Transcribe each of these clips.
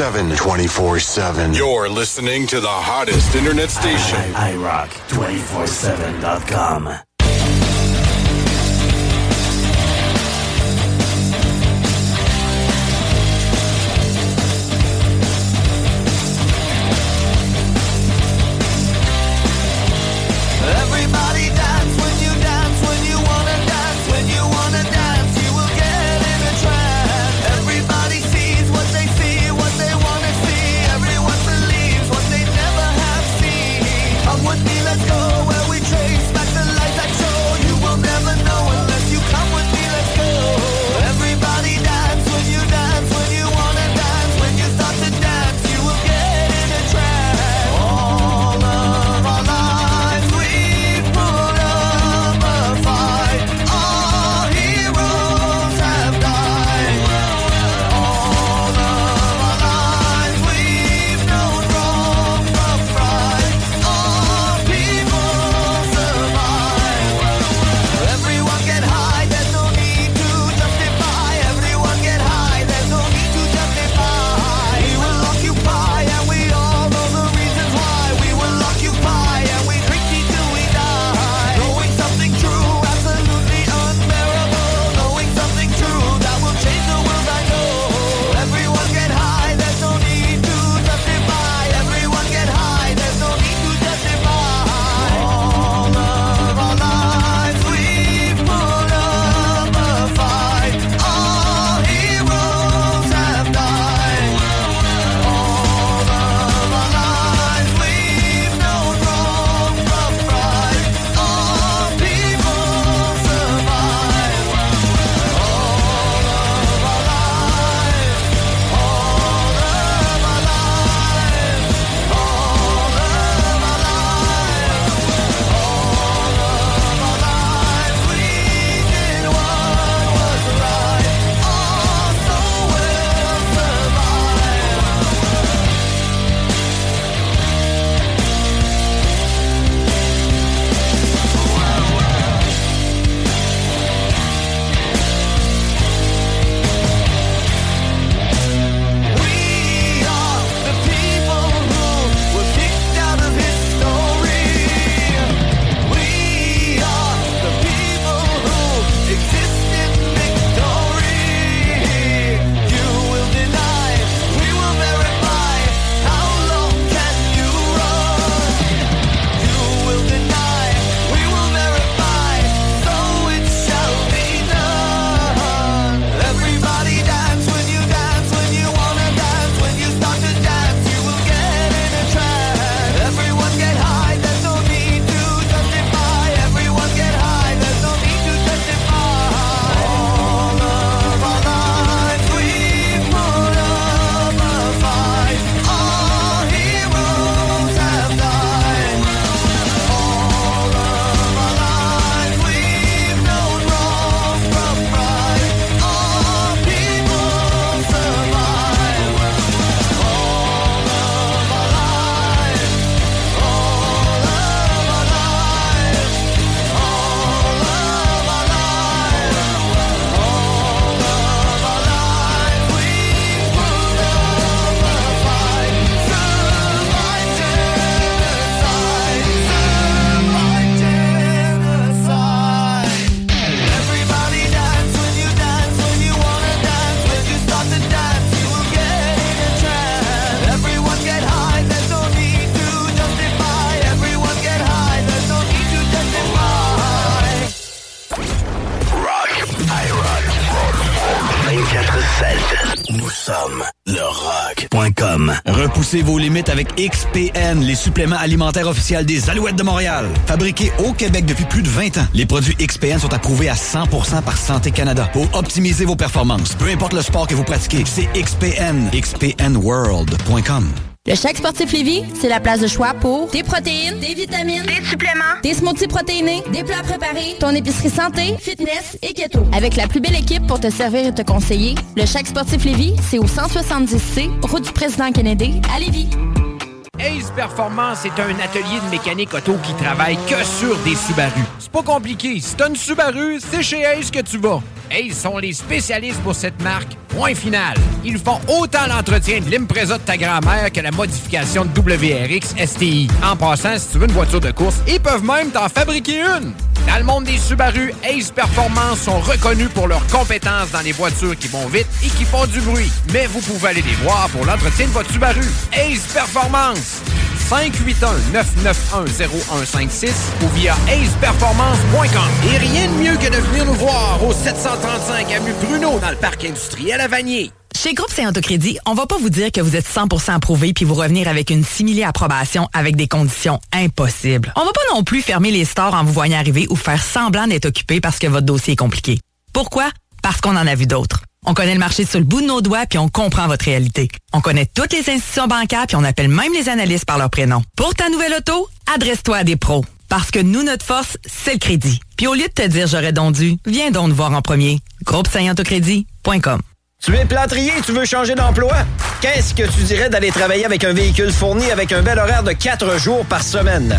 7. 24 7. You're listening to the hottest internet station. I, I rock 247.com. Repoussez vos limites avec XPN, les suppléments alimentaires officiels des Alouettes de Montréal. Fabriqués au Québec depuis plus de 20 ans, les produits XPN sont approuvés à 100% par Santé Canada pour optimiser vos performances. Peu importe le sport que vous pratiquez, c'est XPN. XPNWorld.com. Le Chèque Sportif Lévis, c'est la place de choix pour des protéines, des vitamines, des suppléments, des smoothies protéinés, des plats préparés, ton épicerie santé, fitness et keto. Avec la plus belle équipe pour te servir et te conseiller, le Chèque Sportif Lévis, c'est au 170C, route du président Kennedy, à Lévis. Ace Performance est un atelier de mécanique auto qui travaille que sur des Subaru. C'est pas compliqué. Si t'as une Subaru, c'est chez Ace que tu vas. Ace sont les spécialistes pour cette marque. Point final. Ils font autant l'entretien de l'Impreza de ta grand-mère que la modification de WRX STI. En passant, si tu veux une voiture de course, ils peuvent même t'en fabriquer une. Dans le monde des Subaru, Ace Performance sont reconnus pour leurs compétences dans les voitures qui vont vite et qui font du bruit. Mais vous pouvez aller les voir pour l'entretien de votre Subaru. Ace Performance. 581-991-0156 ou via aceperformance.com. Et rien de mieux que de venir nous voir au 735 avenue Bruno dans le parc industriel à Vanier. Chez Groupe Saint Autocrédit, on va pas vous dire que vous êtes 100% approuvé puis vous revenir avec une simili approbation avec des conditions impossibles. On va pas non plus fermer les stores en vous voyant arriver ou faire semblant d'être occupé parce que votre dossier est compliqué. Pourquoi? Parce qu'on en a vu d'autres. On connaît le marché sur le bout de nos doigts puis on comprend votre réalité. On connaît toutes les institutions bancaires puis on appelle même les analystes par leur prénom. Pour ta nouvelle auto, adresse-toi à des pros. Parce que nous, notre force, c'est le crédit. Puis au lieu de te dire j'aurais donc dû, viens donc voir en premier. Groupe Autocrédit.com. Tu es plâtrier tu veux changer d'emploi? Qu'est-ce que tu dirais d'aller travailler avec un véhicule fourni avec un bel horaire de 4 jours par semaine?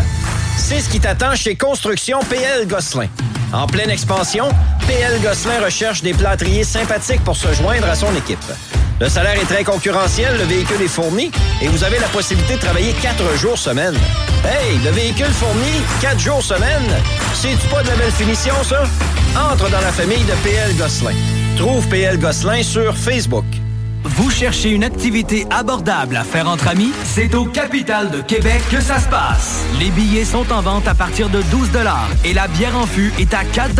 C'est ce qui t'attend chez Construction PL Gosselin. En pleine expansion, PL Gosselin recherche des plâtriers sympathiques pour se joindre à son équipe. Le salaire est très concurrentiel, le véhicule est fourni et vous avez la possibilité de travailler 4 jours semaine. Hey, le véhicule fourni, 4 jours semaine, c'est-tu pas de la belle finition, ça? Entre dans la famille de PL Gosselin. Trouve PL Gosselin sur Facebook. Vous cherchez une activité abordable à faire entre amis? C'est au Capital de Québec que ça se passe. Les billets sont en vente à partir de 12 et la bière en fût est à 4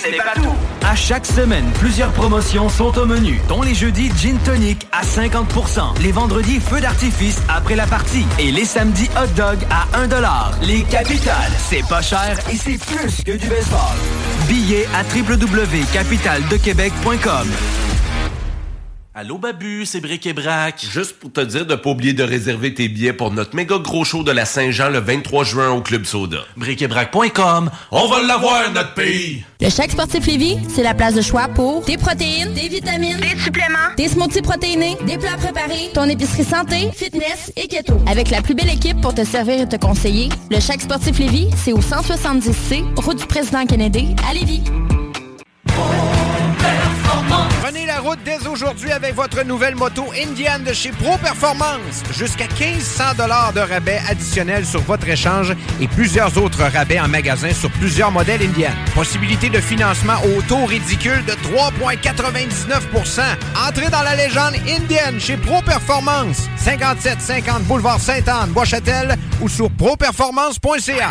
C'est pas tout! À chaque semaine, plusieurs promotions sont au menu, dont les jeudis Gin Tonic à 50% les vendredis Feu d'artifice après la partie et les samedis Hot Dog à 1 Les Capitales, c'est pas cher et c'est plus que du baseball. Billets à www.capitaldequebec.com. Allô Babu, c'est Bric et Brac. Juste pour te dire de pas oublier de réserver tes billets pour notre méga gros show de la Saint-Jean le 23 juin au Club Soda. Bricebrac.com, on va l'avoir notre pays. Le chèque sportif Lévis, c'est la place de choix pour des protéines, des vitamines, des suppléments, des smoothies protéinés, des plats préparés, ton épicerie santé, fitness et keto. Avec la plus belle équipe pour te servir et te conseiller, le chèque sportif Lévis, c'est au 170C, route du président Kennedy à Lévis. La dès aujourd'hui avec votre nouvelle moto Indian de chez Pro Performance. Jusqu'à 1500 dollars de rabais additionnels sur votre échange et plusieurs autres rabais en magasin sur plusieurs modèles Indian. Possibilité de financement au taux ridicule de 3,99% Entrez dans la légende Indian chez Pro Performance. 5750 boulevard Sainte-Anne, Bois-Châtel ou sur properformance.ca.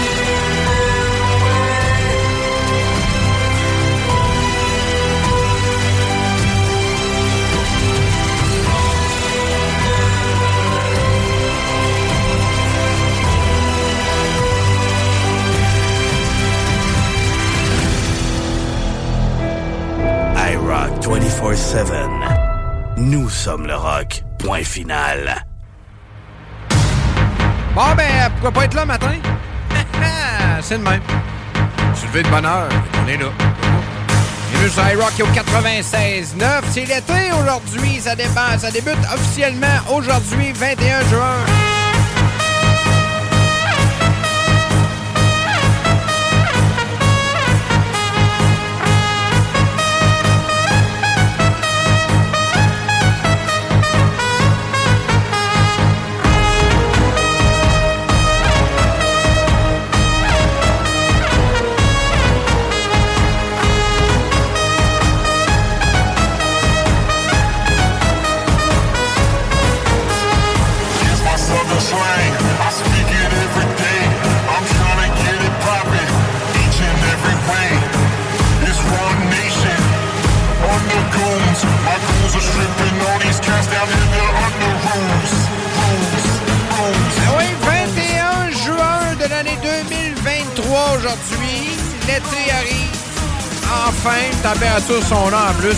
iRock 24-7. Nous sommes le rock. Point final. Bon, ben, pourquoi pas être là matin? C'est le même. Je levé de bonne heure, on est là. Bienvenue sur au 96.9. C'est l'été aujourd'hui. Ça, ça débute officiellement aujourd'hui, 21 juin. Ah oui, 21 juin de l'année 2023 aujourd'hui. L'été arrive. Enfin, les températures sont là en plus.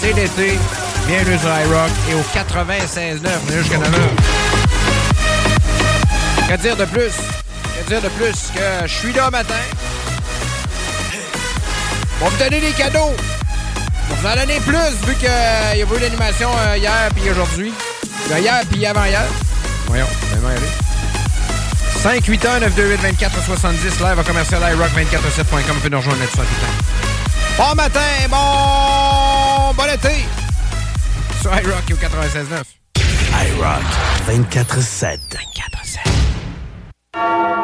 C'est l'été. Bienvenue sur iRock et au 96.9. On est jusqu'à 9. Que dire de plus? Que dire de plus que je suis là matin? On va me donner des cadeaux. On va vous en donner plus vu qu'il y a eu d'animation euh, hier puis aujourd'hui. Ben, hier puis avant-hier. Voyons, vraiment y aller. 581 928 24 70 live à commercial iRock247.com. Vous pouvez nous rejoindre là-dessus tout Bon matin, bon, bon été sur iRock au 96.9. iRock 24-7. 24-7.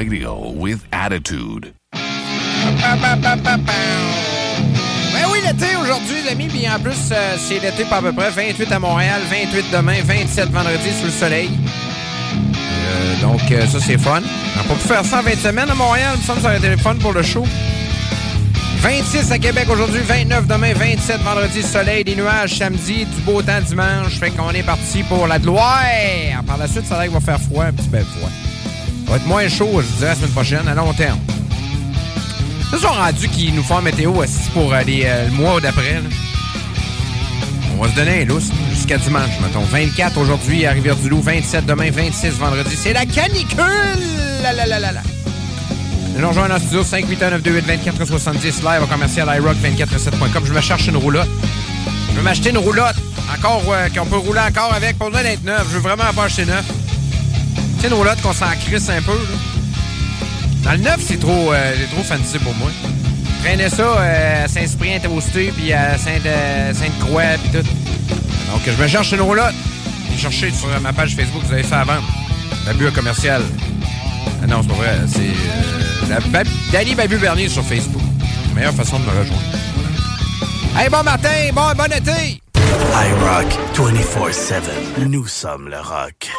Radio with attitude. Ben oui, l'été aujourd'hui, les amis, puis en plus, euh, c'est l'été pas à peu près. 28 à Montréal, 28 demain, 27 vendredi sous le soleil. Euh, donc, euh, ça, c'est fun. On pu faire ça en 20 semaines à Montréal, il me semble ça fun pour le show. 26 à Québec aujourd'hui, 29 demain, 27 vendredi, soleil, des nuages samedi, du beau temps dimanche. Fait qu'on est parti pour la gloire. Par la suite, ça va faire froid, un petit peu froid. Va être moins chaud, je dirais, la semaine prochaine, à long terme. Ça, sont rendus qui nous font un météo aussi pour euh, les, euh, le mois d'après. On va se donner un lousse jusqu'à dimanche, mettons. 24 aujourd'hui à Rivière-du-Loup, 27 demain, 26 vendredi. C'est la canicule! La, la, la, la, la. Nous rejoindre en studio 581-928-2470 live au commercial iRock247.com. Je me cherche une roulotte. Je veux m'acheter une roulotte. Encore, euh, qu'on peut rouler encore avec. Pas besoin d'être neuf. Je veux vraiment pas acheter neuf. Tu sais, une roulotte qu'on s'en crisse un peu. Là. Dans le neuf, c'est trop, euh, trop fancy pour moi. Traînais ça euh, à Saint-Cyprien, Toasté, puis à euh, Sainte-Croix, puis tout. Donc, je me cherche une roulotte. Cherchez sur ma page Facebook, vous avez ça à vendre. Babu commercial. Ah non, c'est pas vrai. C'est euh, Babu Bernier sur Facebook. Meilleure façon de me rejoindre. Hey, bon matin, bon, bon été! I rock 24-7. Nous sommes le rock.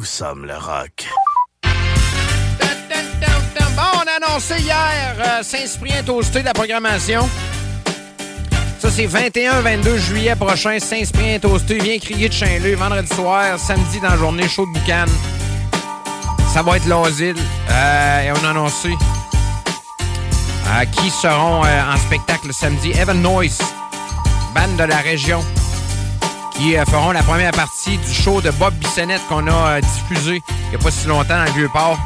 Nous sommes le rock. Bon, on a annoncé hier euh, Saint-Cyprien Toasté de la programmation. Ça, c'est 21-22 juillet prochain. Saint-Cyprien Toasté. Viens crier de Saint-Leu. Vendredi soir, samedi dans la journée, chaud de boucan. Ça va être l'asile. Euh, et on a annoncé euh, qui seront euh, en spectacle samedi. Evan Noyce, bande de la région, qui euh, feront la première partie du show de Bob Bissonnette qu'on a euh, diffusé il n'y a pas si longtemps dans le Vieux-Port.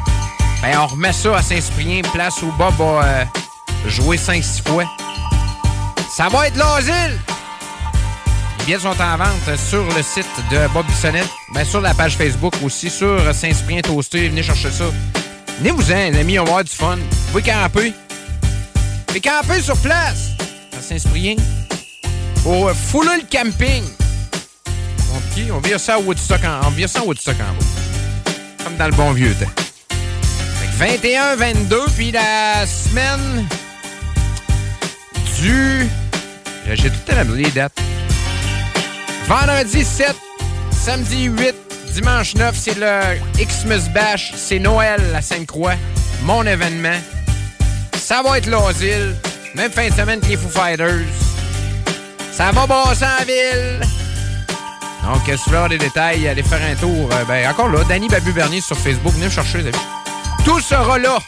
Ben, on remet ça à Saint-Cyprien, place où Bob a euh, joué 5-6 fois. Ça va être l'asile! Les billets sont en vente sur le site de Bob Bissonnette, ben, sur la page Facebook aussi, sur Saint-Cyprien Toasté. Venez chercher ça. Venez-vous-en, les amis, on va avoir du fun. Vous pouvez camper. Vous pouvez camper sur place à Saint-Cyprien. Euh, Fouloul Camping. On vire ça à Woodstock en, on vire ça. Comme dans le bon vieux temps. Fait que 21, 22, puis la semaine du... J'ai tout à les dates. Vendredi 7, samedi 8, dimanche 9, c'est le Xmas Bash. C'est Noël à Sainte-Croix. Mon événement. Ça va être l'asile. Même fin de semaine que les Foo Fighters. Ça va brasser en ville. Donc, si vous voulez avoir des détails, allez faire un tour. Euh, ben, encore là, Danny Babu Bernier sur Facebook. Venez me chercher, amis. Tout sera là.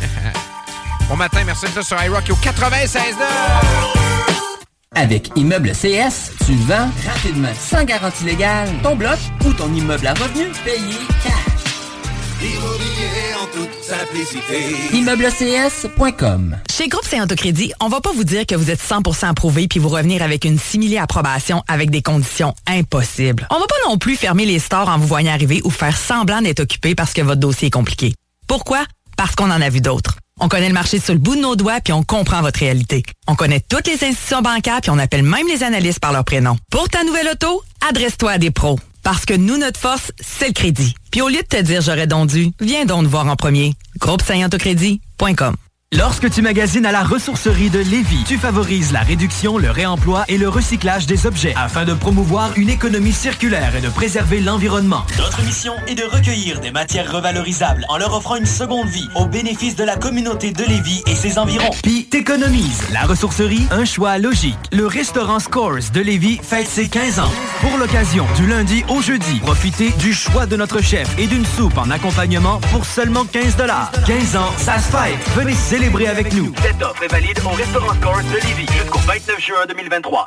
bon matin, merci là sur iRock au 96 Avec Immeuble CS, tu vends rapidement, sans garantie légale, ton bloc ou ton immeuble à revenu payé cash. Immobilier en toute simplicité. ImmeubleCS.com Chez Groupe Saint Autocrédit, on va pas vous dire que vous êtes 100% approuvé puis vous revenir avec une simili approbation avec des conditions impossibles. On va pas non plus fermer les stores en vous voyant arriver ou faire semblant d'être occupé parce que votre dossier est compliqué. Pourquoi? Parce qu'on en a vu d'autres. On connaît le marché sur le bout de nos doigts puis on comprend votre réalité. On connaît toutes les institutions bancaires puis on appelle même les analystes par leur prénom. Pour ta nouvelle auto, adresse-toi à des pros. Parce que nous, notre force, c'est le crédit. Puis au lieu de te dire j'aurais donc dû, viens donc voir en premier. Groupe. Lorsque tu magasines à la ressourcerie de Lévis, tu favorises la réduction, le réemploi et le recyclage des objets afin de promouvoir une économie circulaire et de préserver l'environnement. Notre mission est de recueillir des matières revalorisables en leur offrant une seconde vie au bénéfice de la communauté de Lévis et ses environs. Puis t'économises. La ressourcerie, un choix logique. Le restaurant Scores de Lévis fête ses 15 ans. Pour l'occasion, du lundi au jeudi, profitez du choix de notre chef et d'une soupe en accompagnement pour seulement 15 15 ans, ça se fête. Venez célébrer Cette offre est valide au restaurant Scores de Lévis jusqu'au 29 juin 2023.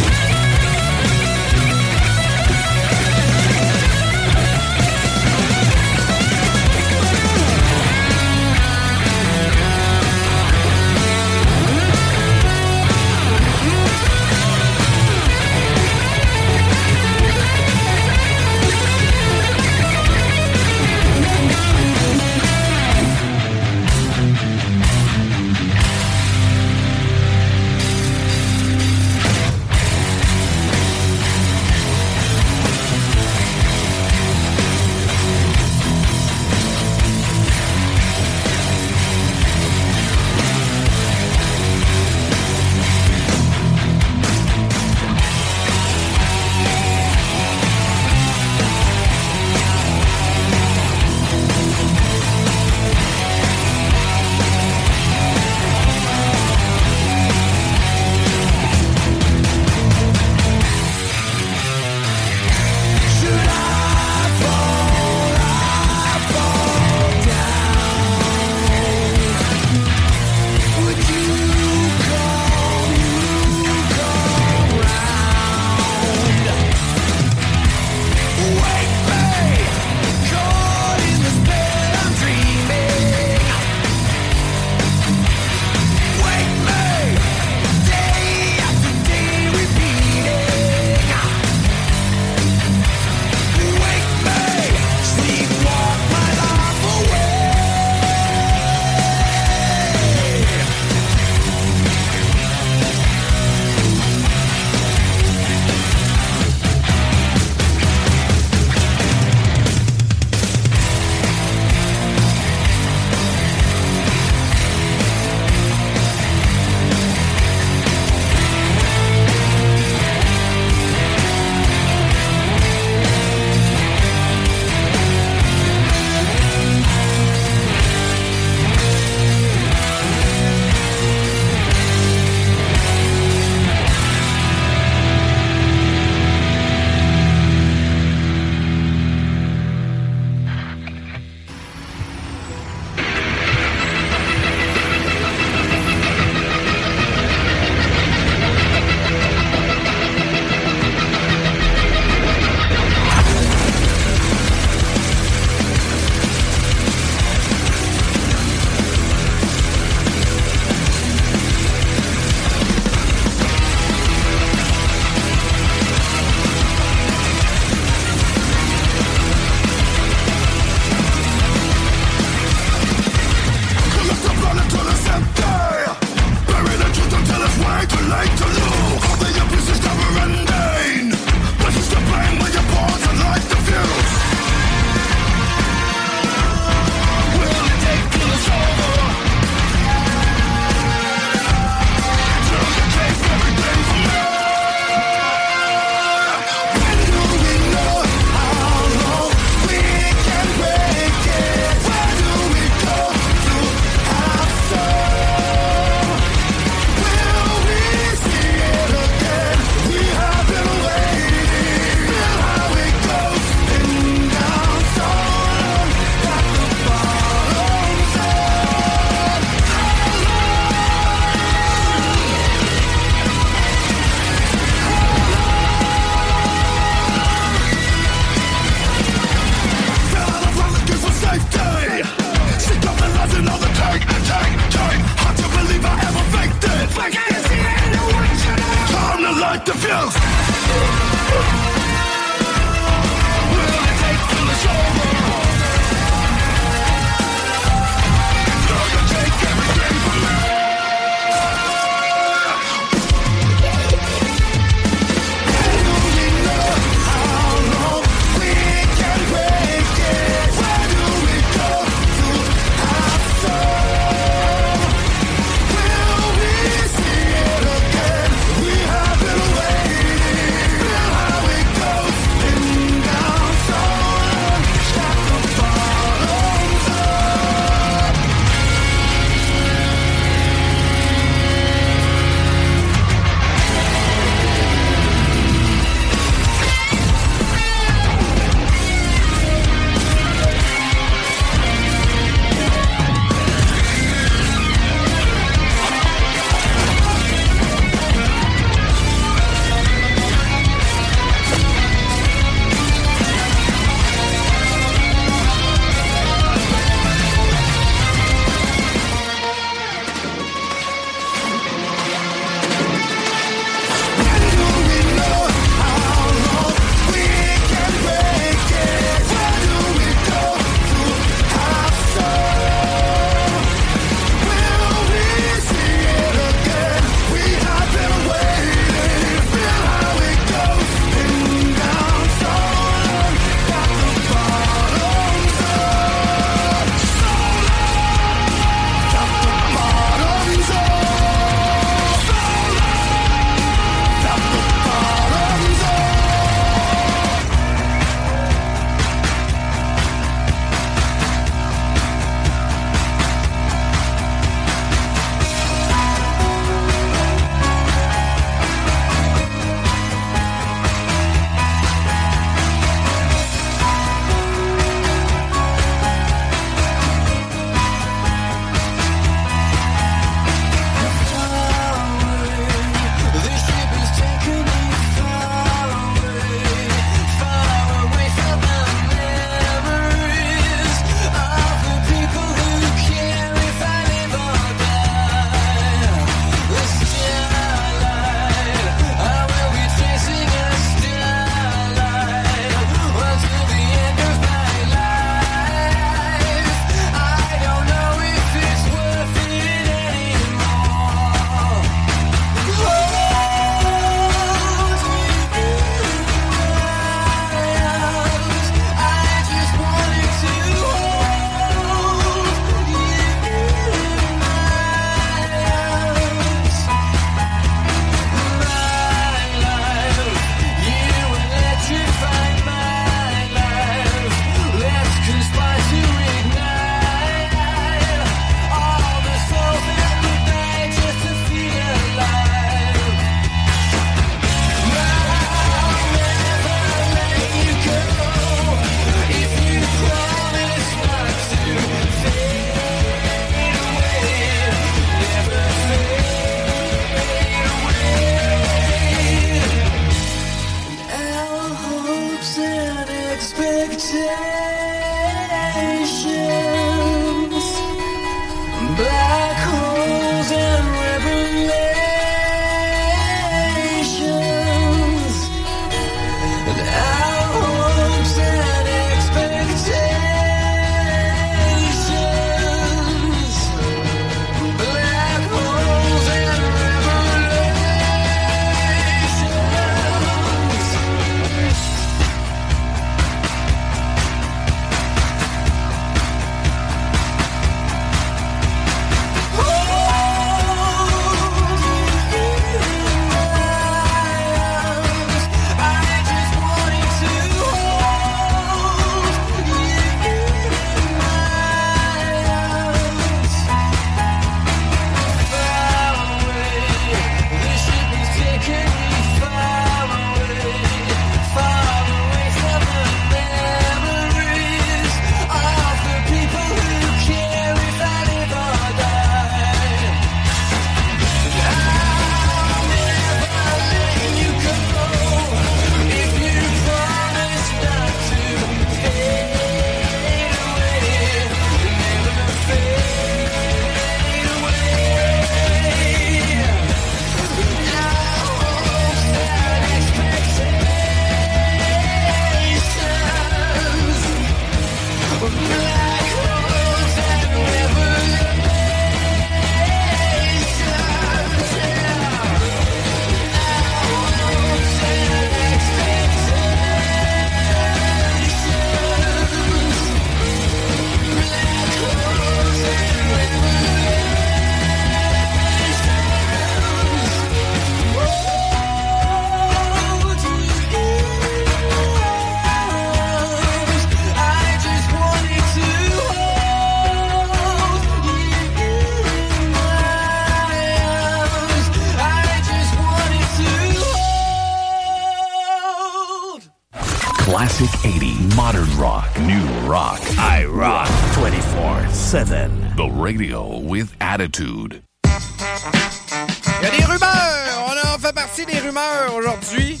Classic 80, modern rock, new rock. I rock 24 7. The radio with attitude. Il y a des rumeurs! On a fait partie des rumeurs aujourd'hui.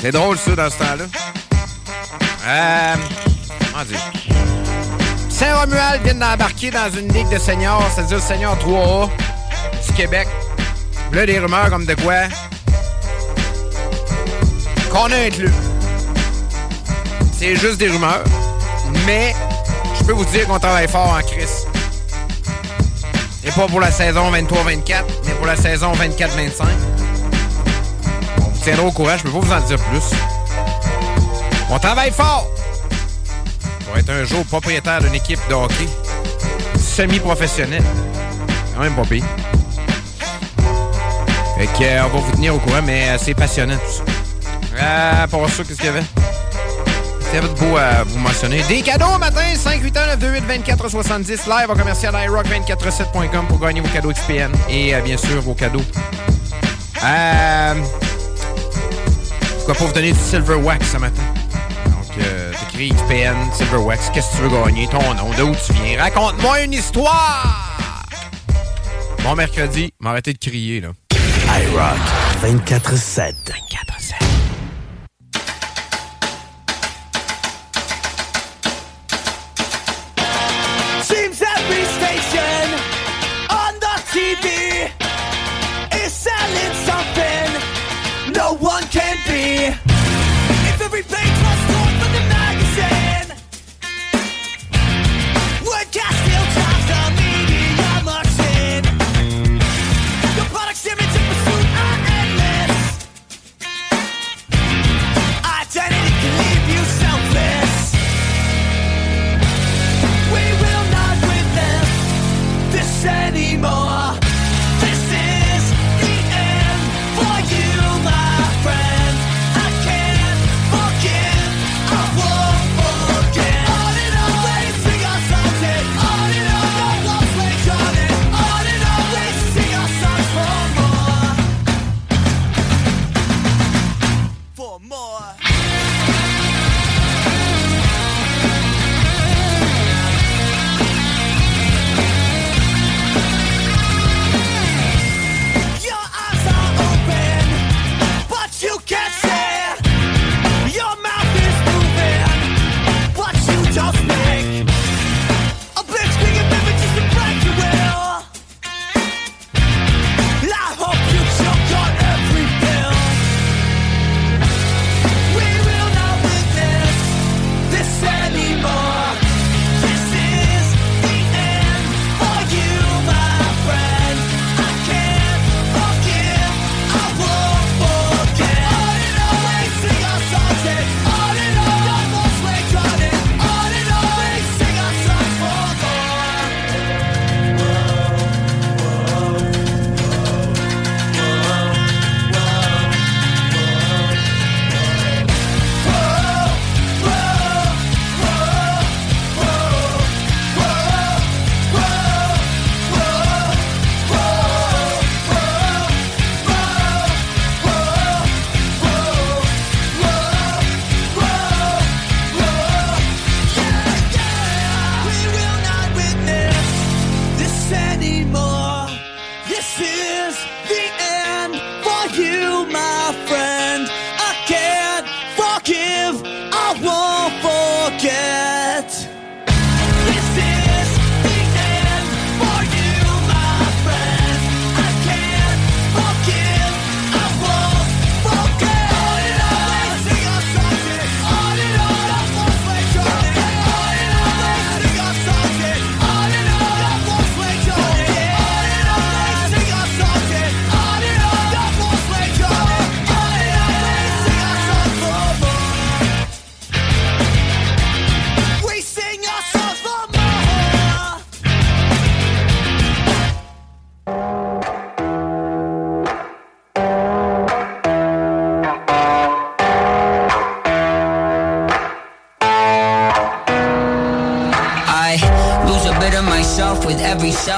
C'est drôle, ça, dans ce temps-là. Euh. Comment dire? Saint-Romuald vient d'embarquer dans une ligue de seniors, c'est-à-dire senior 3A du Québec. Là, des rumeurs comme de quoi qu'on a inclus. C'est juste des rumeurs, mais je peux vous dire qu'on travaille fort en crise. Et pas pour la saison 23-24, mais pour la saison 24-25. On vous tiendra au courant, je peux pas vous en dire plus. On travaille fort pour être un jour propriétaire d'une équipe de hockey semi-professionnelle. Même pas pire. Fait que, euh, on va vous tenir au courant, mais euh, c'est passionnant tout ça. Euh, pour ça, qu'est-ce qu'il y avait? Avait de beau à vous mentionner? Des cadeaux matin, 581-928-2470, live au commercial iRock247.com pour gagner vos cadeaux XPN et euh, bien sûr vos cadeaux. Euh, pourquoi pas vous donner du Silver Wax ce matin? Donc, euh, t'écris XPN, Silver Wax, qu'est-ce que tu veux gagner? Ton nom, d'où tu viens? Raconte-moi une histoire! Bon mercredi, m'arrêtez de crier, là. iRock 24-7. 24-7.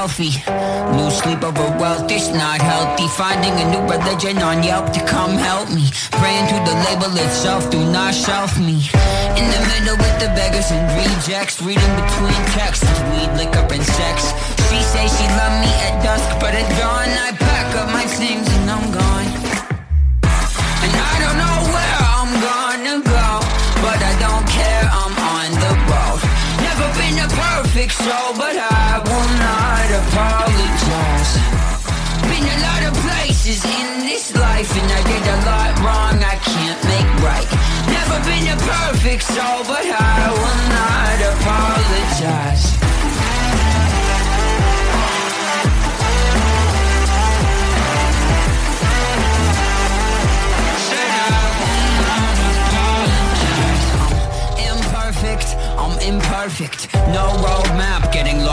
selfie.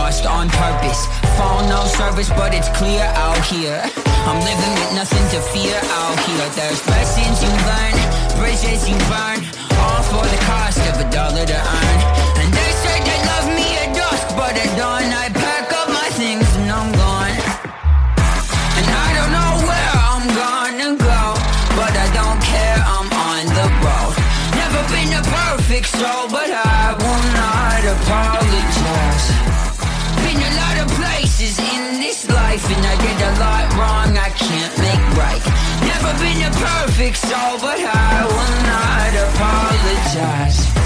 lost on purpose. Phone no service, but it's clear out here. I'm living with nothing to fear out here. There's lessons you learn, bridges you burn. All for the cost of a dollar to earn. perfect soul, but I will not apologize.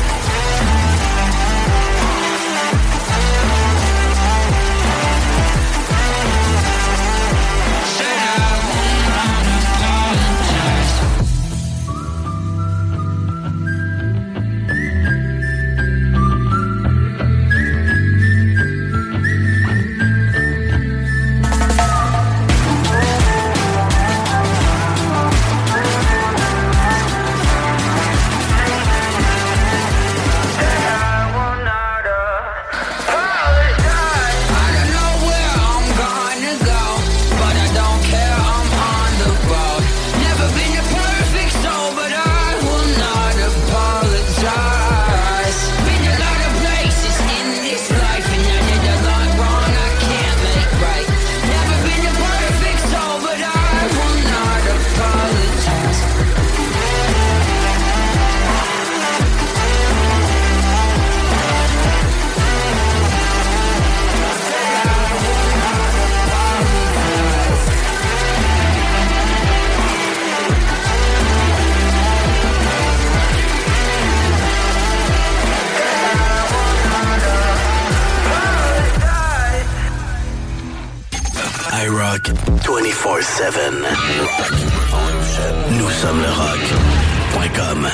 24-7. Nous sommes le rock.com.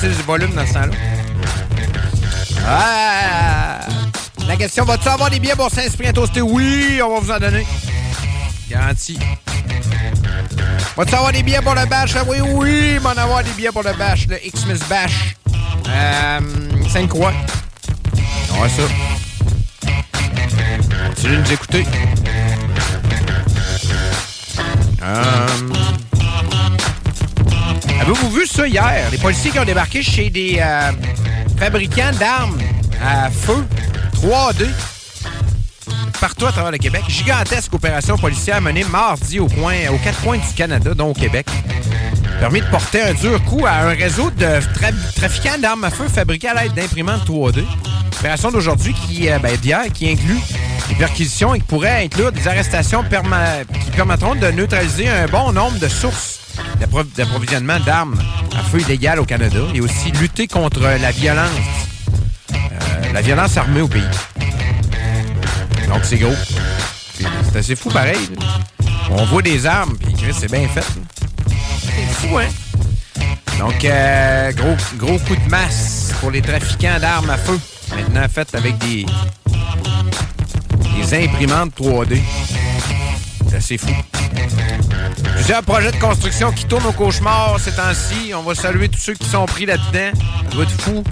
baisser volume dans ce temps-là. Ah! La question, vas-tu avoir des billets pour Saint-Cyprien Toasté? Oui, on va vous en donner. Garanti. Vas-tu avoir des billets pour le bash? Oui, oui, m'en avoir des billets pour le bash, le Xmas Bash. Euh, Sainte-Croix. On va ça. Continuez de nous écouter? Euh... Avez-vous vu ça hier? Les policiers qui ont débarqué chez des euh, fabricants d'armes à feu 3D partout à travers le Québec. Gigantesque opération policière menée mardi aux quatre coins du Canada, dont au Québec. Permis de porter un dur coup à un réseau de tra- trafiquants d'armes à feu fabriqués à l'aide d'imprimantes 3D. Opération d'aujourd'hui qui, euh, ben, d'hier, qui inclut des perquisitions et qui pourrait inclure des arrestations qui permettront de neutraliser un bon nombre de sources d'approvisionnement d'armes à feu illégales au Canada et aussi lutter contre la violence, euh, la violence armée au pays. Donc, c'est gros. C'est- assez fou pareil. On voit des armes, puis c'est bien fait. C'est fou, hein? Donc, euh, gros, gros coup de masse pour les trafiquants d'armes à feu. Maintenant fait avec des, des imprimantes 3D. C'est assez fou. Plusieurs projets de construction qui tournent au cauchemar ces temps-ci. On va saluer tous ceux qui sont pris là-dedans. Ça doit être fou.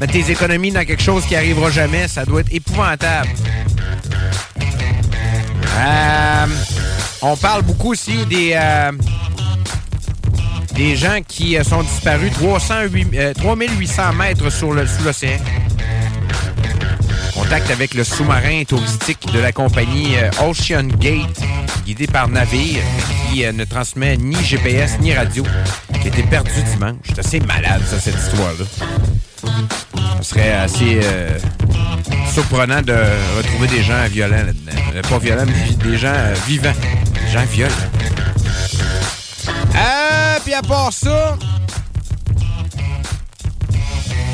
Mettre tes économies dans quelque chose qui arrivera jamais, ça doit être épouvantable. Euh, on parle beaucoup aussi des, euh, des gens qui euh, sont disparus 308, euh, 3800 mètres le, sous l'océan. Contact avec le sous-marin touristique de la compagnie euh, Ocean Gate, guidé par navire, qui euh, ne transmet ni GPS ni radio, qui été perdu dimanche. C'est assez malade, ça, cette histoire-là. Ce serait assez euh, surprenant de retrouver des gens violents là-dedans. Pas violents, mais des gens vivants. Des gens violents. Ah, puis à part ça,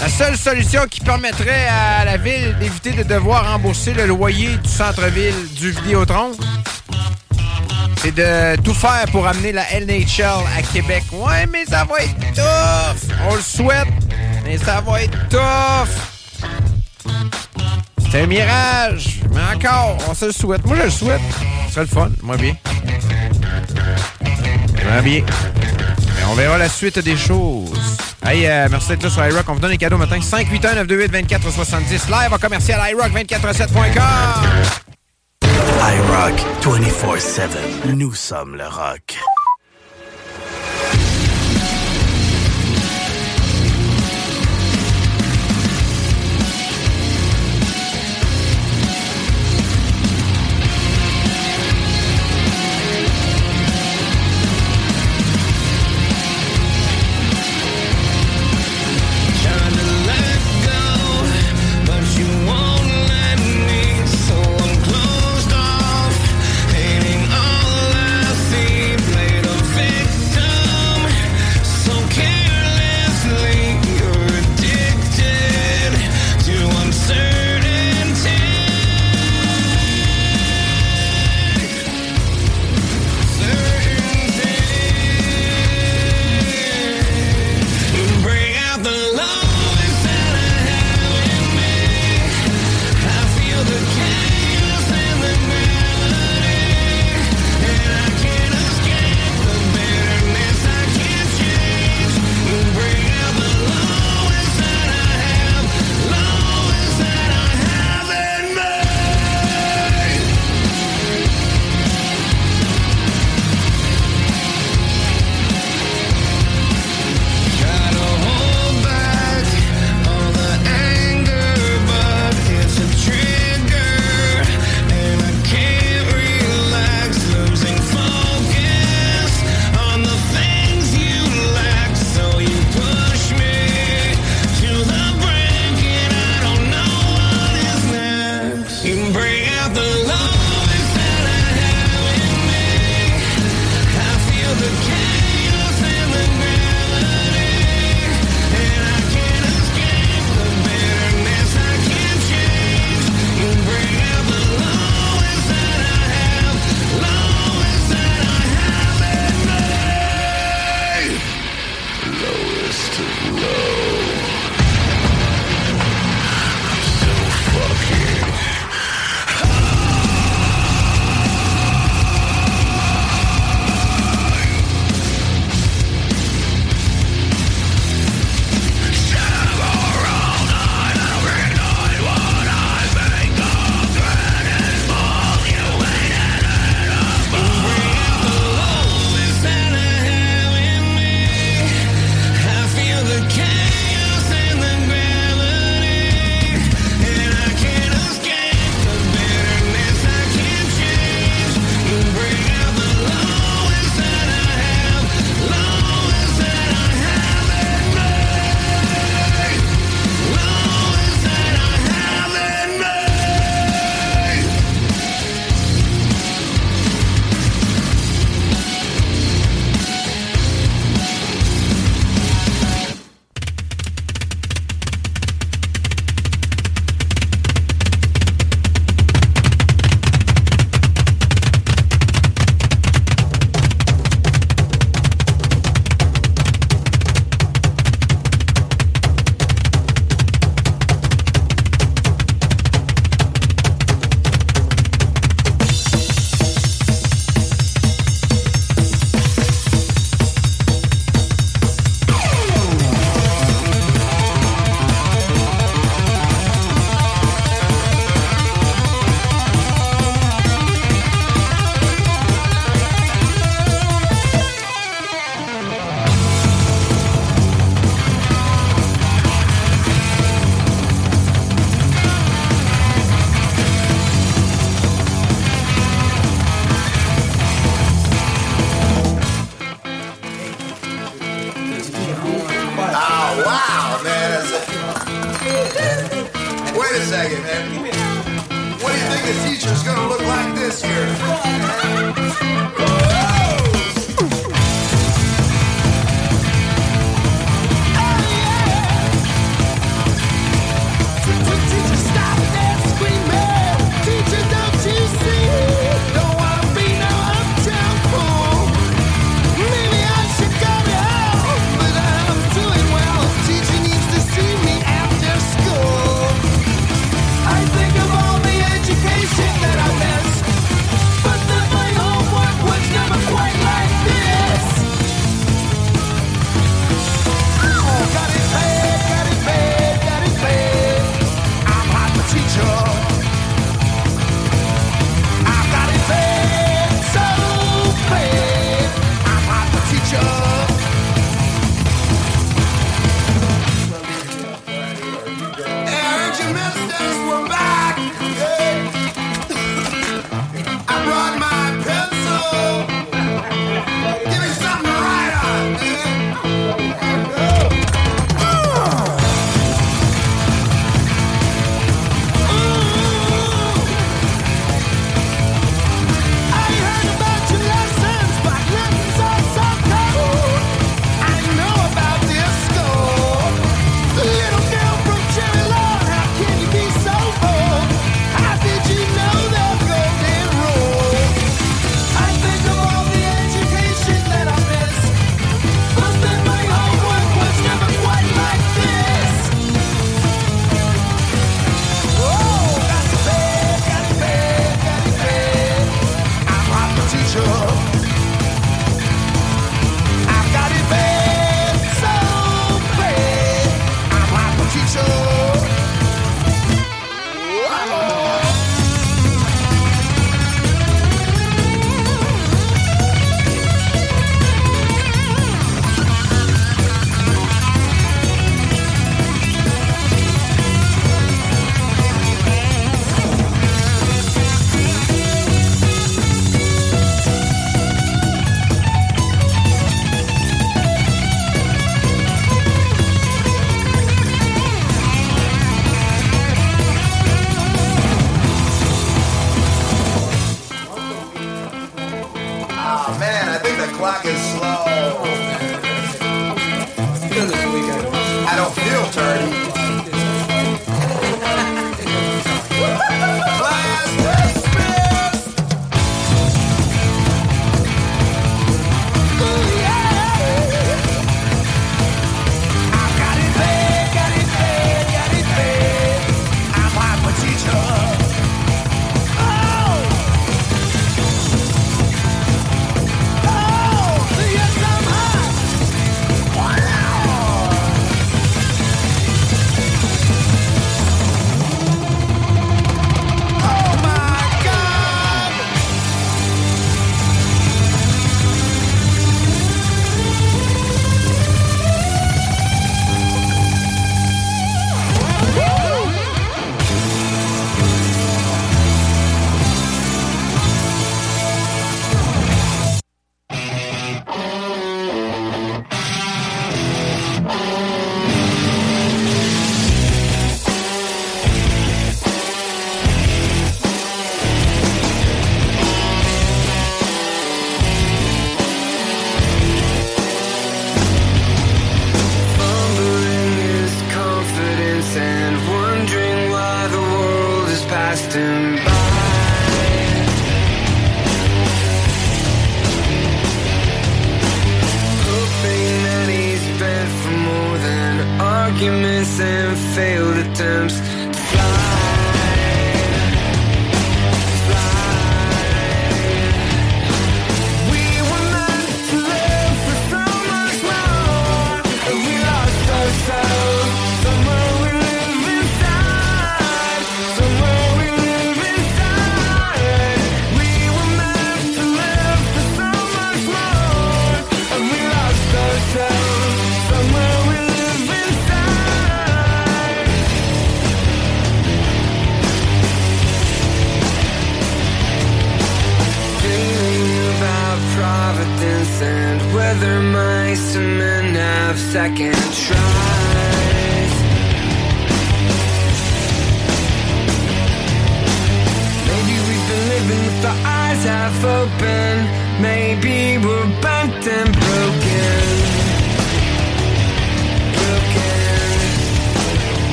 la seule solution qui permettrait à la ville d'éviter de devoir rembourser le loyer du centre-ville du Vidéotron, c'est de tout faire pour amener la NHL à Québec. Ouais, mais ça va être tough! On le souhaite, mais ça va être tough! C'est un mirage, mais encore, on se le souhaite. Moi, je le souhaite. Ce serait le fun, moi bien. Vraiment bien. On verra la suite des choses. Hey, euh, merci d'être là sur iRock. On vous donne des cadeaux matin. 581-928-2470. Live en commercial iRock247.com. iRock 24-7. Nous sommes le rock.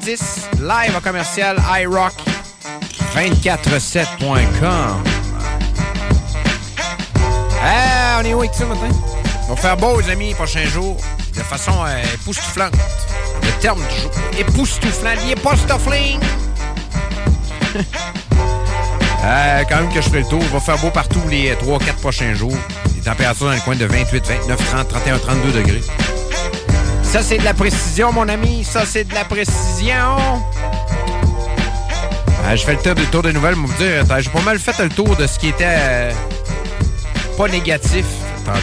581-928-2470 live en commercial iRock247.com Ah, on est où avec ça matin? On va faire beau, les amis, prochains jours, de façon euh, époustouflante. Le terme du jour. Époustouflant, époustoufling. Euh, quand même que je fais le tour, il va faire beau partout les 3-4 prochains jours. Les températures dans le coin de 28, 29, 30, 31, 32 degrés. Ça, c'est de la précision, mon ami. Ça, c'est de la précision. Euh, je fais le tour, des nouvelles. Moi, vous dire, j'ai pas mal fait le tour de ce qui était euh, pas négatif tantôt.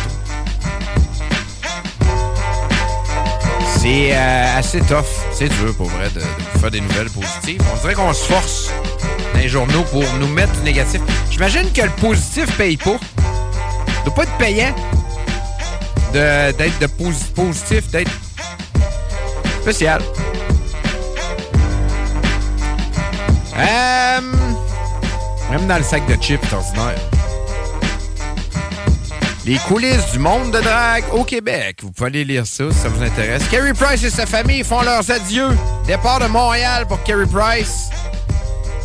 C'est euh, assez tough. C'est dur, pour vrai, de, de faire des nouvelles positives. On dirait qu'on se force dans les journaux pour nous mettre du négatif. J'imagine que le positif paye pas. Il doit pas être payant de- d'être de, posi- positif, d'être spécial. Euh, même dans le sac de chips, ordinaire. Les coulisses du monde de drague au Québec. Vous pouvez aller lire ça si ça vous intéresse. Kerry Price et sa famille font leurs adieux. Départ de Montréal pour Kerry Price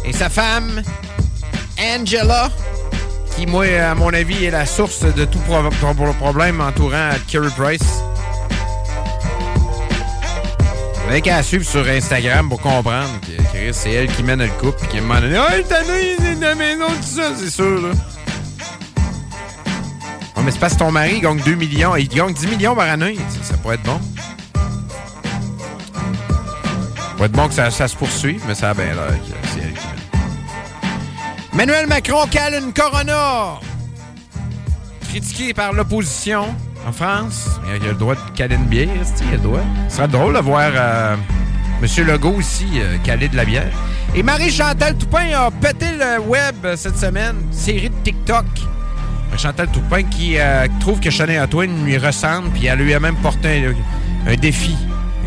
et sa femme, Angela, qui, moi, à mon avis, est la source de tout pro- pro- problème entourant Kerry Price. Vous avez qu'à suivre sur Instagram pour comprendre C'est elle qui mène le couple et qui m'a donné Ah, t'as de la maison, tout ça, c'est sûr, là. Mais c'est parce que ton mari gagne 2 millions. Il gagne 10 millions par année. Ça, pourrait être bon. Ça pourrait être bon que ça, se poursuive, mais ça a bien l'air c'est. Emmanuel Macron cale une corona. Critiqué par l'opposition en France. Il a le droit de caler une bière, il a le droit? Ce serait drôle de voir euh, M. Legault ici euh, caler de la bière. Et Marie-Chantal Toupin a pété le web euh, cette semaine. Série de TikTok. Chantal Toupin qui euh, trouve que Shania Twain lui ressemble, puis elle lui a même porté un, défi.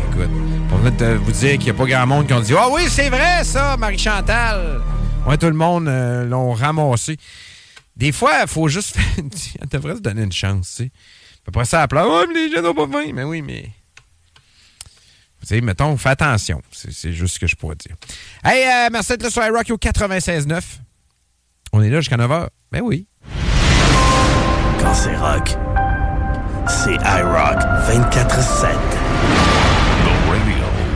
Écoute, pour vous dire qu'il n'y a pas grand monde qui ont dit Ah oui, c'est vrai ça, Marie-Chantal. Ouais, tout le monde euh, l'ont ramassé. Des fois, il faut juste. Elle devrait se donner une chance, tu sais. Après ça, elle pleure. Oh, mais les gens n'ont pas faim. Mais oui, mais. Savez, mettons, fais attention. C'est c'est juste ce que je pourrais dire. Hey, euh, merci d'être là sur iRock au 96.9. On est là jusqu'à 9h. Ben oui. Quand c'est rock, c'est iRock 24-7.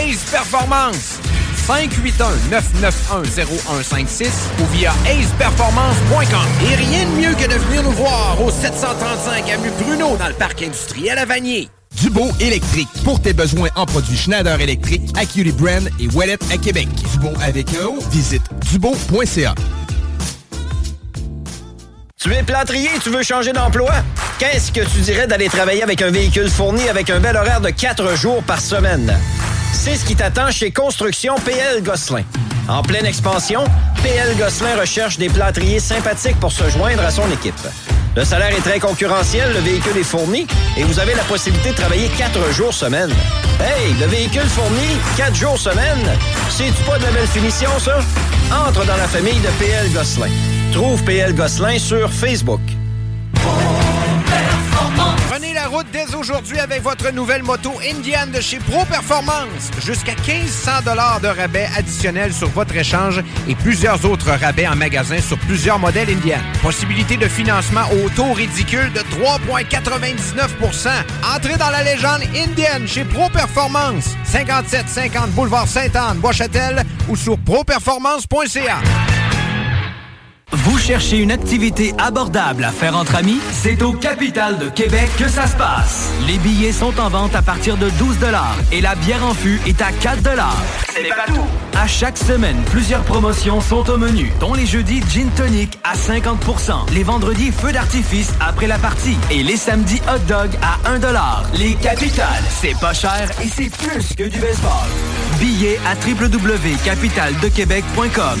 Performance. 581-991-0156 ou via aceperformance.com. Et rien de mieux que de venir nous voir au 735 Avenue Bruno dans le parc industriel à Vanier. Dubo électrique. Pour tes besoins en produits Schneider électrique, Acuity Brand et Wallet à Québec. Dubo avec un O, visite dubo.ca. Tu es plâtrier, tu veux changer d'emploi? Qu'est-ce que tu dirais d'aller travailler avec un véhicule fourni avec un bel horaire de 4 jours par semaine? C'est ce qui t'attend chez Construction PL Gosselin. En pleine expansion, PL Gosselin recherche des plâtriers sympathiques pour se joindre à son équipe. Le salaire est très concurrentiel, le véhicule est fourni et vous avez la possibilité de travailler 4 jours semaine. Hey, le véhicule fourni, 4 jours semaine, c'est-tu pas de la belle finition, ça? Entre dans la famille de PL Gosselin. Trouve PL Gosselin sur Facebook. Prenez la route dès aujourd'hui avec votre nouvelle moto Indian de chez Pro Performance. Jusqu'à 1500 de rabais additionnels sur votre échange et plusieurs autres rabais en magasin sur plusieurs modèles Indian. Possibilité de financement au taux ridicule de 3,99% Entrez dans la légende Indian chez Pro Performance. 5750 Boulevard Sainte-Anne, Bois-Châtel ou sur properformance.ca. Vous cherchez une activité abordable à faire entre amis? C'est au Capital de Québec que ça se passe. Les billets sont en vente à partir de 12 et la bière en fût est à 4 C'est pas tout. À chaque semaine, plusieurs promotions sont au menu, dont les jeudis Gin Tonic à 50% les vendredis Feu d'artifice après la partie et les samedis Hot Dog à 1 Les Capitales, c'est pas cher et c'est plus que du baseball. Billets à www.capitaldequebec.com.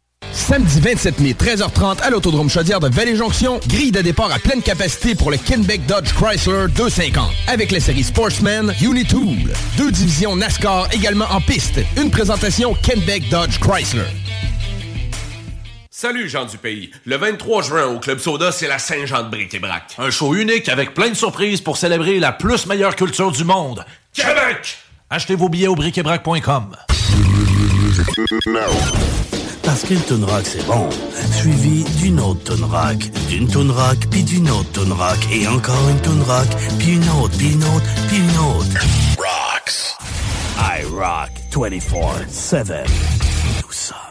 Samedi 27 mai, 13h30 à l'Autodrome Chaudière de Vallée-Jonction. Grille de départ à pleine capacité pour le Kenbeck Dodge Chrysler 250. Avec les séries Sportsman, Unitool. Deux divisions NASCAR également en piste. Une présentation Kenbeck Dodge Chrysler. Salut gens du pays. Le 23 juin au Club Soda, c'est la Saint-Jean de Bric et Brac. Un show unique avec plein de surprises pour célébrer la plus meilleure culture du monde. Québec! Achetez vos billets au briquetbrac.com. Parce qu'une rock, c'est bon. Suivi d'une autre tonne rock, d'une rock, puis d'une autre tonne rock, et encore une tonne rock, puis une autre, puis une autre, puis une autre. Rocks. I rock 24-7. Nous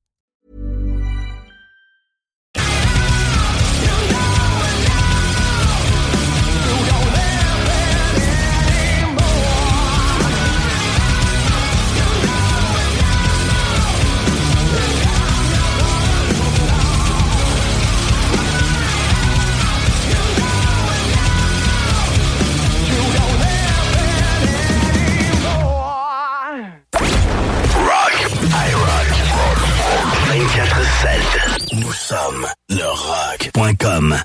Nous sommes le rock.com.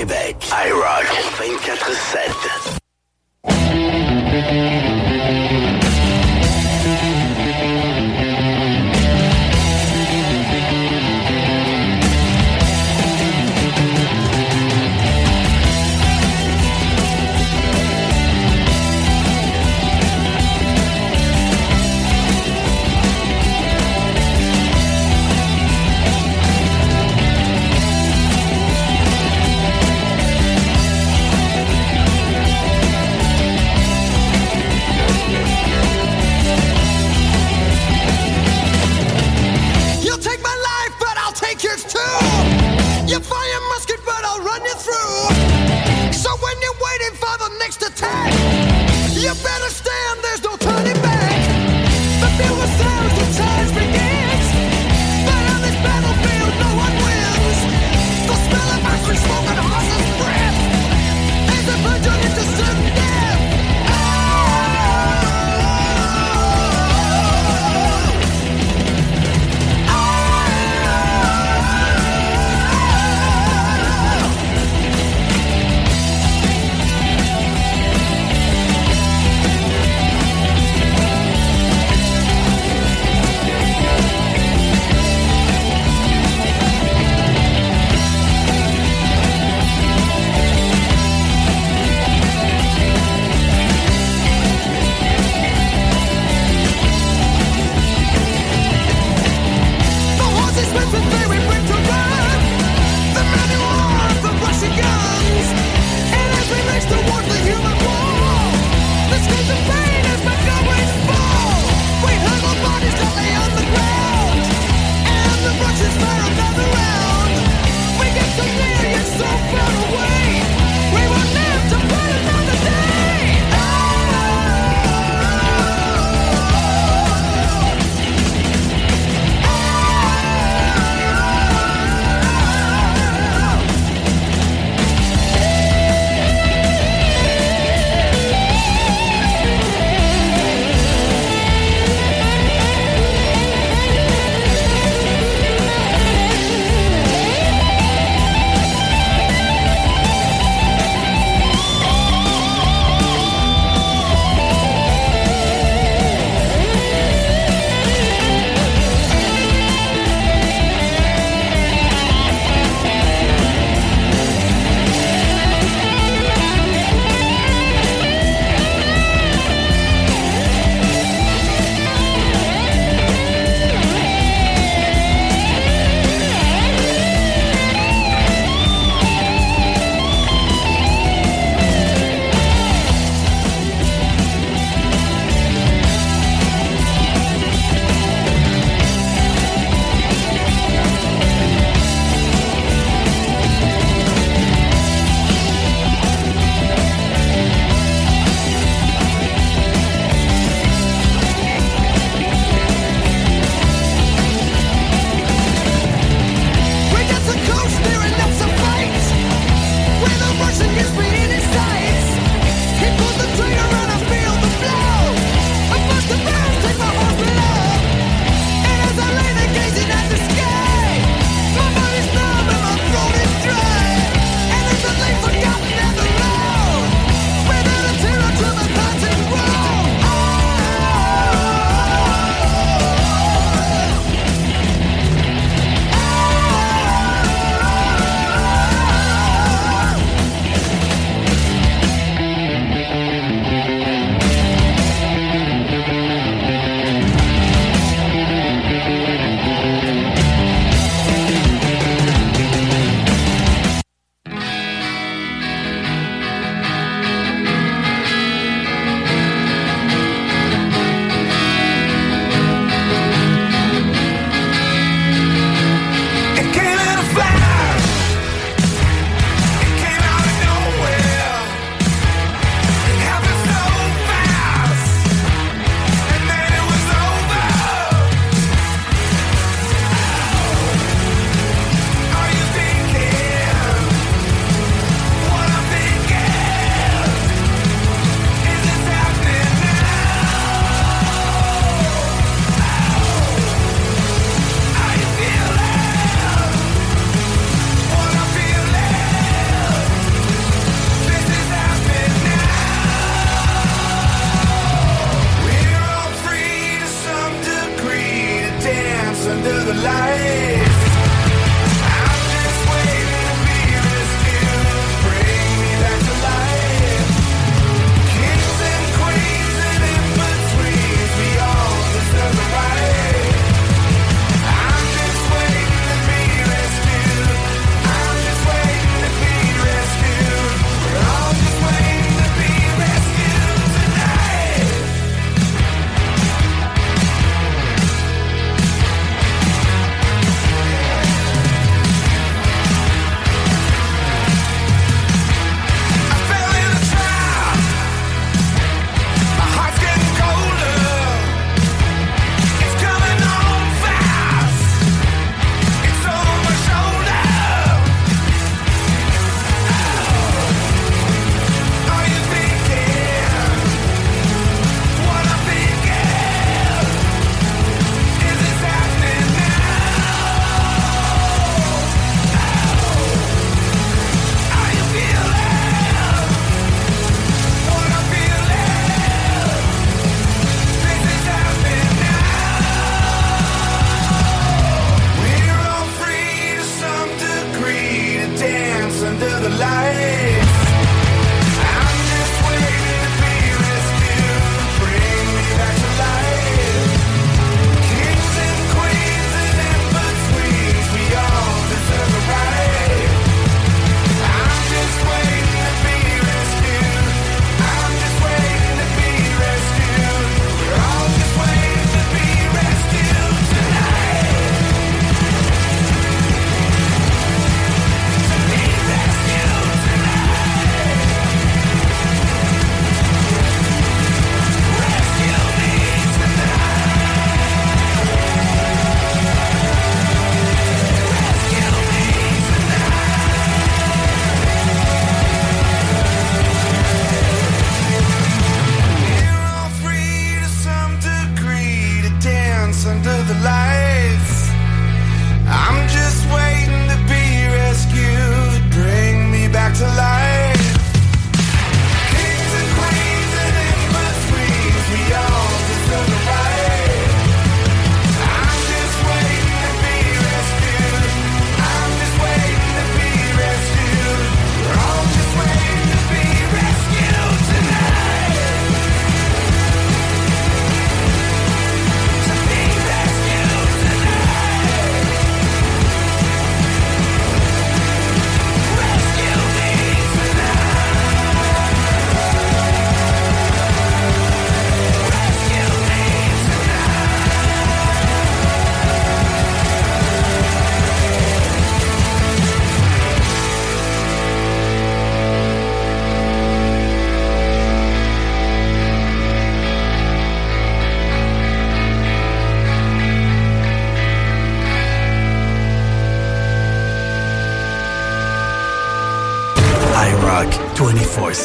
Québec. I Rock 24-7.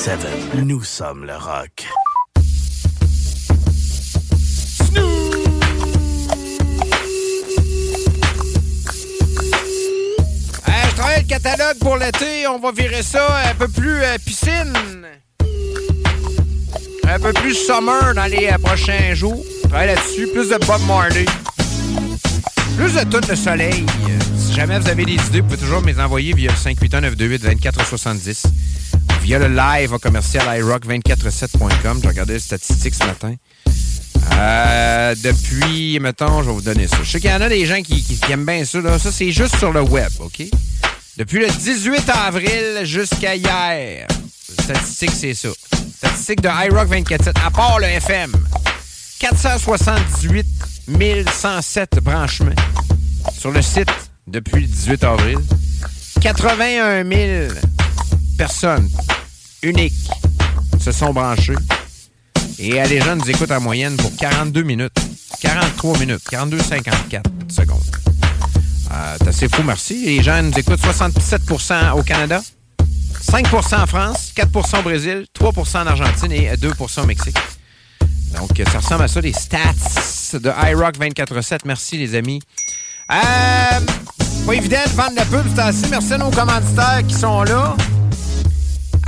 24-7. Nous sommes le rock. Je travaille le catalogue pour l'été. On va virer ça un peu plus euh, piscine. Un peu plus summer dans les euh, prochains jours. Je travaille là-dessus. Plus de Bob Marley. Plus de tout de soleil. Si jamais vous avez des idées, vous pouvez toujours me les envoyer via le 581-928-2470. Via le live au commercial iRock247.com. J'ai regardé les statistiques ce matin. Euh, depuis, mettons, je vais vous donner ça. Je sais qu'il y en a des gens qui, qui- aiment bien ça. Ça, c'est juste sur le web, OK? Depuis le 18 avril jusqu'à hier. Statistique, c'est ça. Statistique de iRock 24.7, à part le FM. 478 107 branchements sur le site depuis le 18 avril. 81 000 personnes uniques se sont branchées. Et euh, les gens nous écoutent en moyenne pour 42 minutes. 43 minutes. 42,54 secondes. Euh, c'est assez fou, merci. Les gens nous écoutent 67% au Canada, 5% en France, 4% au Brésil, 3% en Argentine et 2% au Mexique. Donc, euh, ça ressemble à ça, les stats de iRock 24-7. Merci, les amis. Euh, pas évident de vendre le pub, c'est assez. Merci à nos commanditaires qui sont là.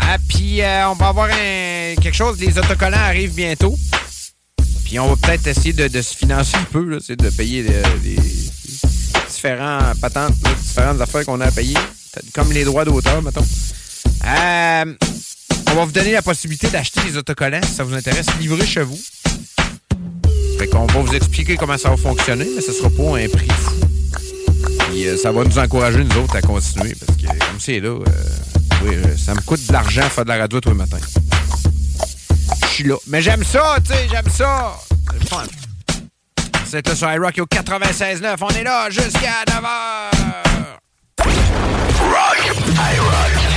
Ah, puis euh, on va avoir quelque chose. Les autocollants arrivent bientôt. Puis on va peut-être essayer de, se financer un peu, c'est de payer des, des différents patentes, différentes affaires qu'on a à payer, comme les droits d'auteur, mettons. Euh, on va vous donner la possibilité d'acheter des autocollants si ça vous intéresse, livrés chez vous. Fait qu'on va vous expliquer comment ça va fonctionner, mais ce sera pas un prix fou. Puis euh, ça va nous encourager, nous autres, à continuer, parce que comme c'est là, euh, oui, euh, ça me coûte de l'argent faire de la radio tous les matins. Je suis là. Mais j'aime ça, tu sais, j'aime ça. C'est là sur iRock au 96.9. On est là jusqu'à 9h. Rock, iRock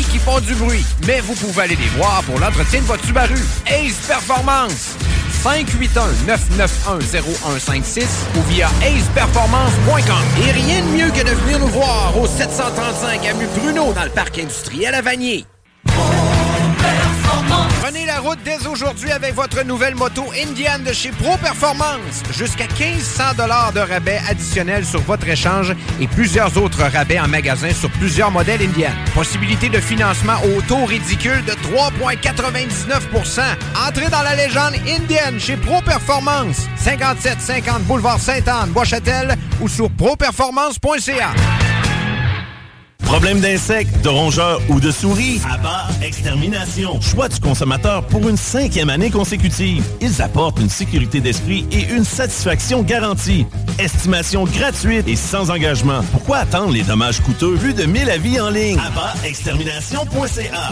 qui font du bruit. Mais vous pouvez aller les voir pour l'entretien de votre Subaru. Ace Performance. 581-991-0156 ou via aceperformance.com. Et rien de mieux que de venir nous voir au 735 avenue Bruno dans le parc industriel à Vanier. Route dès aujourd'hui avec votre nouvelle moto Indian de chez Pro Performance. Jusqu'à 1500 dollars de rabais additionnels sur votre échange et plusieurs autres rabais en magasin sur plusieurs modèles Indian. Possibilité de financement au taux ridicule de 3,99% Entrez dans la légende Indian chez Pro Performance. 5750 boulevard Sainte-Anne, Bois-Châtel ou sur properformance.ca. Problème d'insectes, de rongeurs ou de souris? Abba Extermination. Choix du consommateur pour une cinquième année consécutive. Ils apportent une sécurité d'esprit et une satisfaction garantie. Estimation gratuite et sans engagement. Pourquoi attendre les dommages coûteux? Vu de 1000 avis en ligne? Abba Extermination.ca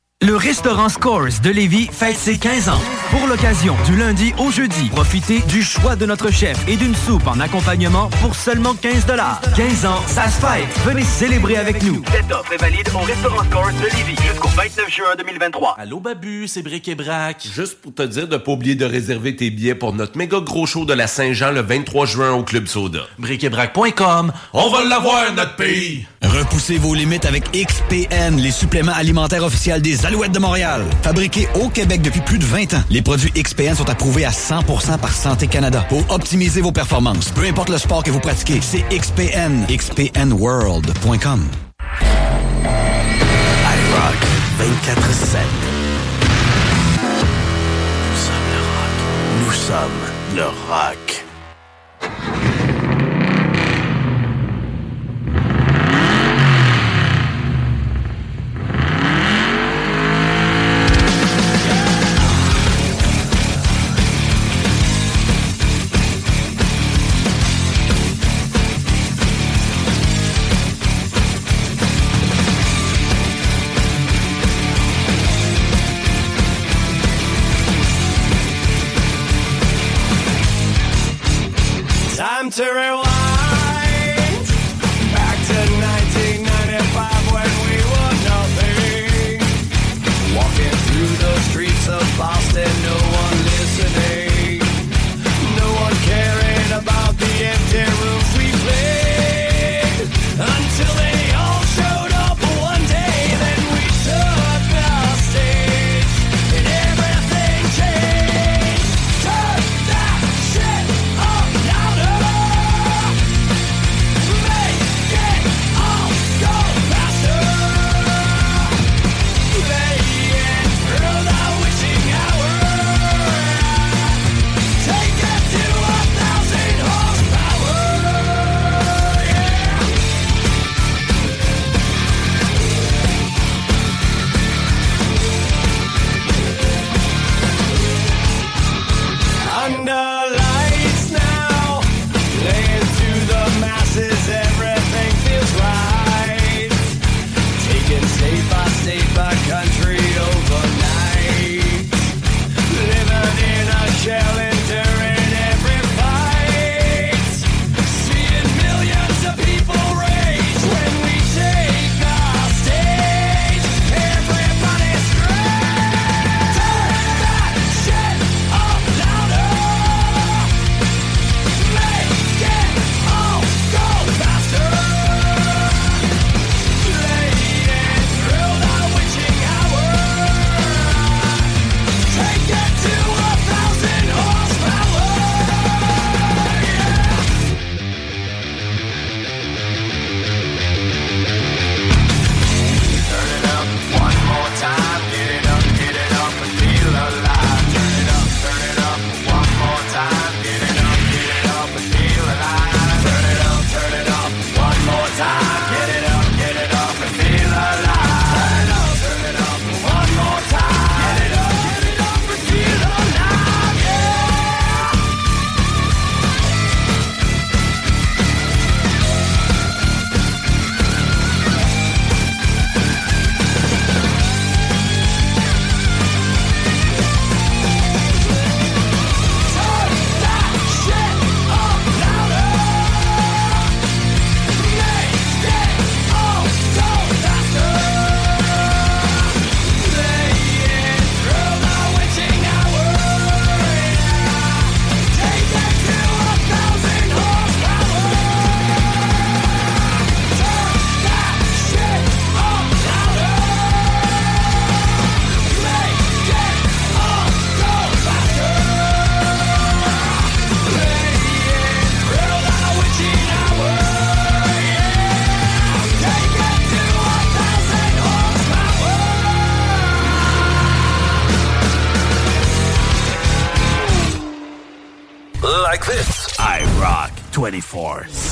Le restaurant Scores de Lévis fête ses 15 ans. Pour l'occasion, du lundi au jeudi, profitez du choix de notre chef et d'une soupe en accompagnement pour seulement 15 15 ans, ça se fête. Venez célébrer avec nous. Cette offre est valide au restaurant Scores de Lévis jusqu'au 29 juin 2023. Allô Babu, c'est Bric et Brac. Juste pour te dire de pas oublier de réserver tes billets pour notre méga gros show de la Saint-Jean le 23 juin au Club Soda. Briquetbrac.com, on va l'avoir notre pays. Repoussez vos limites avec XPN, les suppléments alimentaires officiels des De Montréal. Fabriqués au Québec depuis plus de 20 ans, les produits XPN sont approuvés à 100% par Santé Canada pour optimiser vos performances. Peu importe le sport que vous pratiquez, c'est XPN. XPNWorld.com. iRock Nous sommes le rock. Time to rewind winter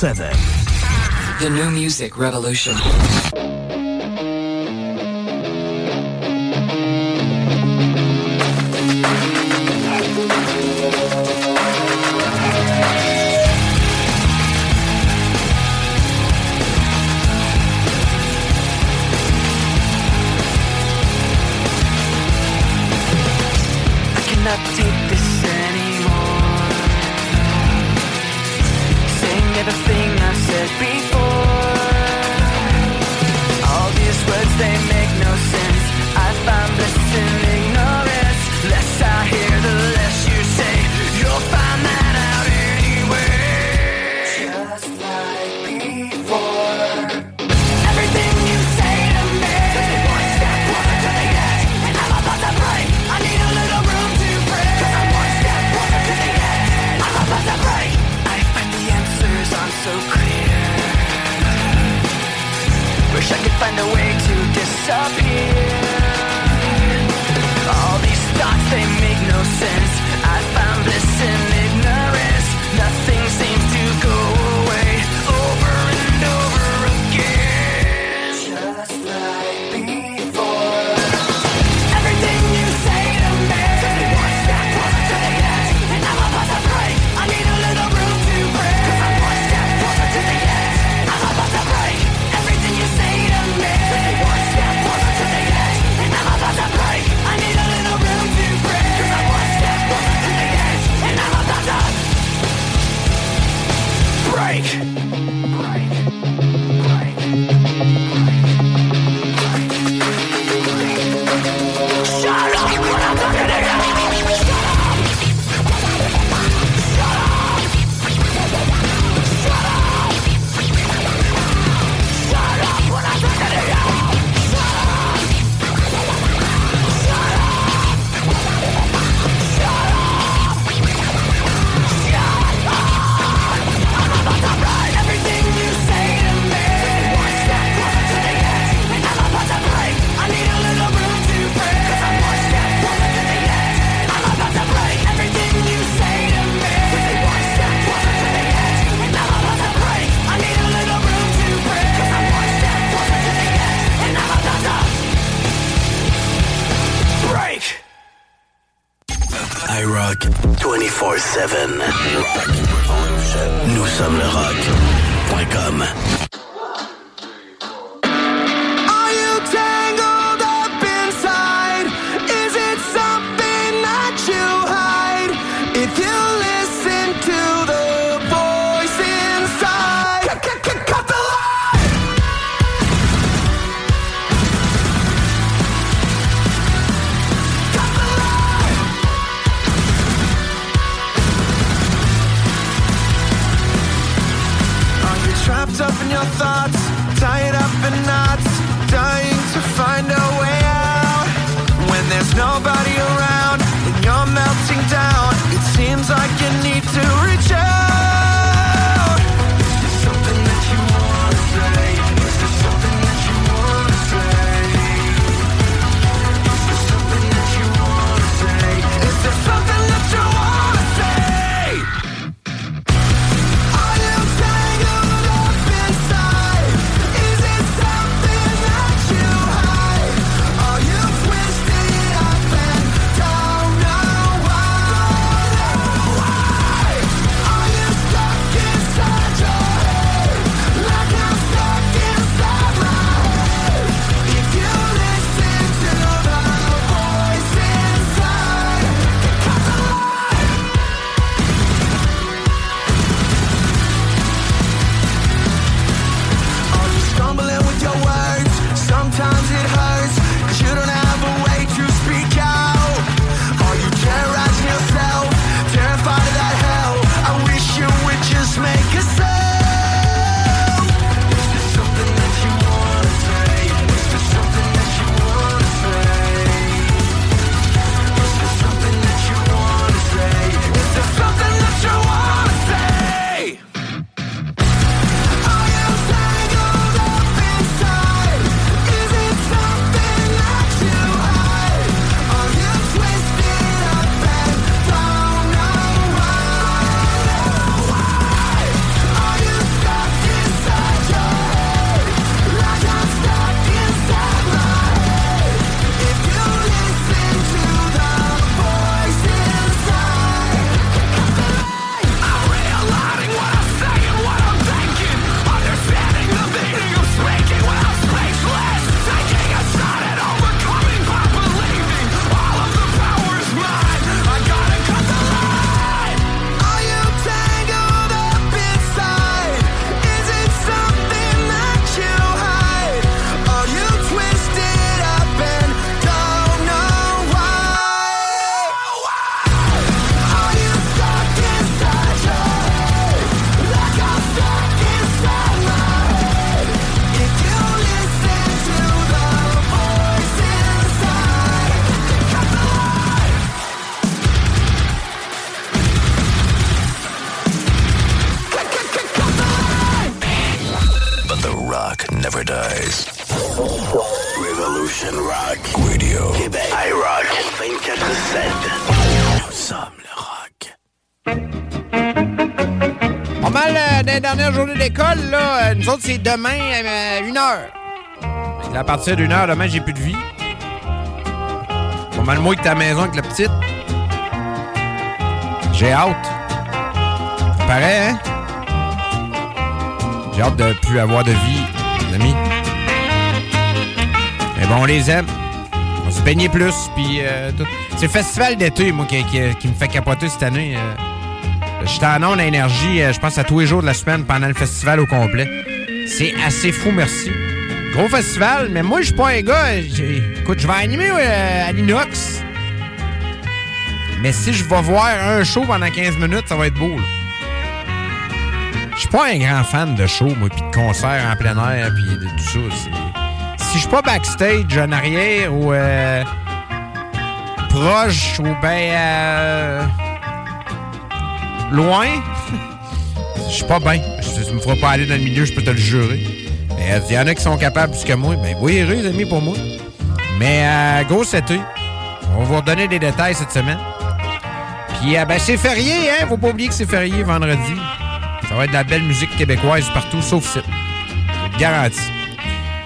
7. The new music revolution. Nous autres, c'est demain euh, à une heure. Fait que là, à partir d'une heure, demain, j'ai plus de vie. Pas mal moins que ta maison avec la petite. J'ai hâte. Ça paraît, hein? J'ai hâte de plus avoir de vie, les amis. Mais bon, on les aime. On se baignait plus, puis euh, tout. C'est le festival d'été, moi, qui, me fait capoter cette année. euh. J'étais en énergie, euh, je pense, à tous les jours de la semaine pendant le festival au complet. C'est assez fou, merci. Gros festival, mais moi, je suis pas un gars. Écoute, je vais animer euh, à l'inox. Mais si je vais voir un show pendant 15 minutes, ça va être beau. Je suis pas un grand fan de show, moi, puis de concerts en plein air, puis de tout ça. Si je suis pas backstage en arrière ou euh, proche ou ben euh, loin, je suis pas bien tu me feras pas aller dans le milieu, je peux te le jurer. Mais euh, il y en a qui sont capables plus que moi. Ben, voyez les amis, pour moi. Mais euh, grosse été. On va vous redonner des détails cette semaine. Puis, euh, ben, c'est férié, hein? Faut pas oublier que c'est férié vendredi. Ça va être de la belle musique québécoise partout, sauf site. Garantie.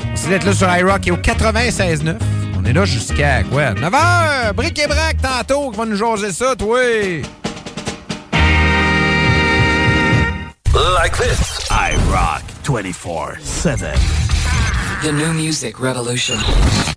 Merci d'être là sur iRock et au 96.9. On est là jusqu'à quoi? 9h! Bric et brac tantôt qui va nous jaser ça, toi! Like this. I rock 24 7. The new music revolution.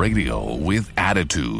Radio with attitude.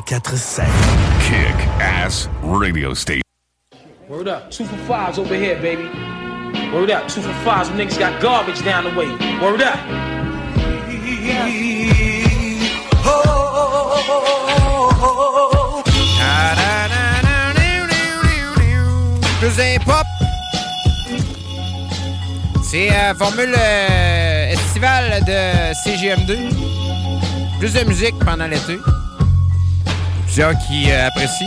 24-7. Kick Ass Radio Station. Word up. Two for fives over here, baby. Word up. Two for fives. Them niggas got garbage down the way. Word up. Plus hip-hop. C'est euh, formule euh, estivale de CGM2. Plus de musique pendant l'été. Qui euh, apprécient.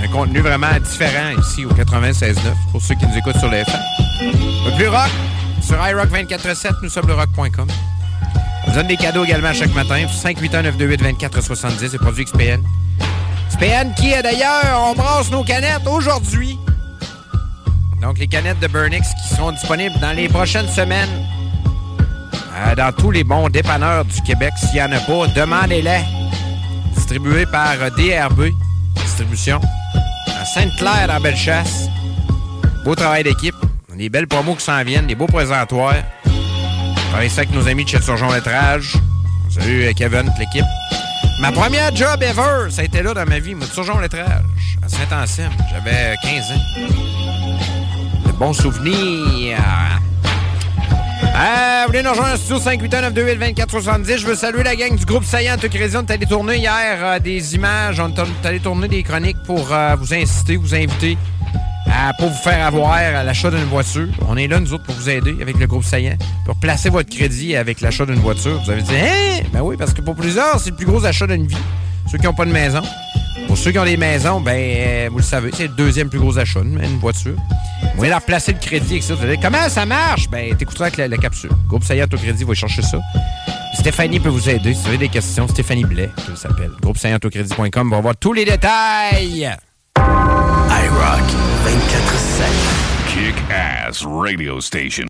Un contenu vraiment différent ici au 96.9 pour ceux qui nous écoutent sur le FM. Plus rock sur iRock 24.7, nous sommes le rock.com. On vous donne des cadeaux également chaque matin. 581-928-2470, c'est produit XPN. XPN qui, euh, d'ailleurs, on brasse nos canettes aujourd'hui. Donc, les canettes de Burnix qui seront disponibles dans les prochaines semaines euh, dans tous les bons dépanneurs du Québec. S'il n'y en a pas, demandez-les. Distribué par euh, DRB Distribution à Sainte-Claire, dans Bellechasse. Beau travail d'équipe. Des belles promos qui s'en viennent, des beaux présentoirs. On ça avec nos amis de chez Surgeon Lettrage. Salut euh, Kevin, toute l'équipe. Ma première job ever, ça a été là dans ma vie. Moi, toujours lettrage, à Saint-Anselme. J'avais 15 ans. De bons souvenirs. Euh, vous voulez nous rejoindre studio 581-928-2470. Je veux saluer la gang du groupe Saillant Autocrédit. On est allé tourner hier euh, des images. On est allé tourner des chroniques pour euh, vous inciter, vous inviter à pour vous faire avoir à l'achat d'une voiture. On est là, nous autres, pour vous aider avec le groupe Saillant. Pour placer votre crédit avec l'achat d'une voiture. Vous avez dit, hein? Ben oui, parce que pour plusieurs, c'est le plus gros achat d'une vie. Ceux qui n'ont pas de maison. Pour ceux qui ont des maisons, ben, euh, vous le savez, c'est le deuxième plus gros achat, une voiture. Voulez leur placer le crédit avec ça. Dire, comment ça marche? Ben, t'écouteras avec la, la capsule? Groupe Saillant Autocrédit va chercher ça. Stéphanie peut vous aider. Si vous avez des questions, Stéphanie Blais, elle s'appelle. Groupe Autocrédit.com va voir tous les détails. iRock 24-7. Kick Ass Radio Station.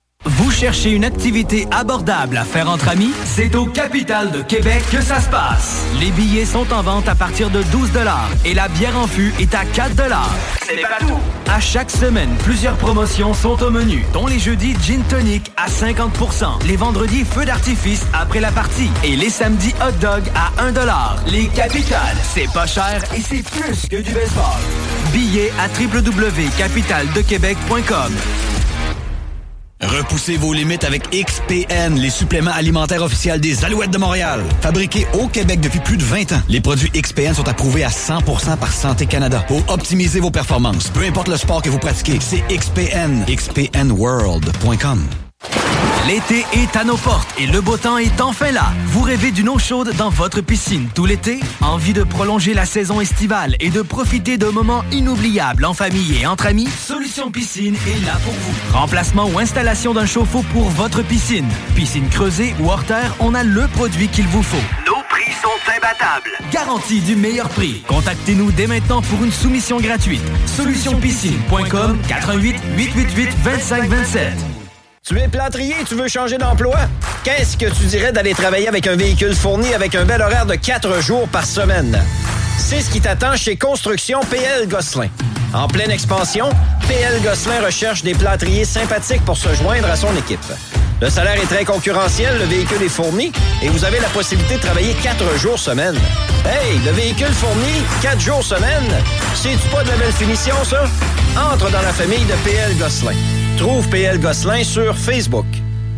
Vous cherchez une activité abordable à faire entre amis? C'est au Capital de Québec que ça se passe. Les billets sont en vente à partir de 12 et la bière en fût est à 4 Ce n'est pas tout. À chaque semaine, plusieurs promotions sont au menu, dont les jeudis Gin Tonic à 50% les vendredis Feu d'artifice après la partie et les samedis Hot Dog à 1 Les Capitales, c'est pas cher et c'est plus que du baseball. Billets à www.capitaldequebec.com. Repoussez vos limites avec XPN, les suppléments alimentaires officiels des Alouettes de Montréal. Fabriqués au Québec depuis plus de 20 ans, les produits XPN sont approuvés à 100% par Santé Canada pour optimiser vos performances. Peu importe le sport que vous pratiquez, c'est XPN. XPNWorld.com. L'été est à nos portes et le beau temps est enfin là. Vous rêvez d'une eau chaude dans votre piscine tout l'été? Envie de prolonger la saison estivale et de profiter de moments inoubliables en famille et entre amis? Solution Piscine est là pour vous. Remplacement ou installation d'un chauffe-eau pour votre piscine. Piscine creusée ou hors terre, on a le produit qu'il vous faut. Nos prix sont imbattables. Garantie du meilleur prix. Contactez-nous dès maintenant pour une soumission gratuite. Solutionpiscine.com 88 888 2527. Tu es plâtrier tu veux changer d'emploi? Qu'est-ce que tu dirais d'aller travailler avec un véhicule fourni avec un bel horaire de 4 jours par semaine? C'est ce qui t'attend chez Construction PL Gosselin. En pleine expansion, PL Gosselin recherche des plâtriers sympathiques pour se joindre à son équipe. Le salaire est très concurrentiel, le véhicule est fourni et vous avez la possibilité de travailler 4 jours semaine. Hey, le véhicule fourni, 4 jours semaine, c'est-tu pas de la belle finition, ça? Entre dans la famille de PL Gosselin. Trouve PL Gosselin sur Facebook.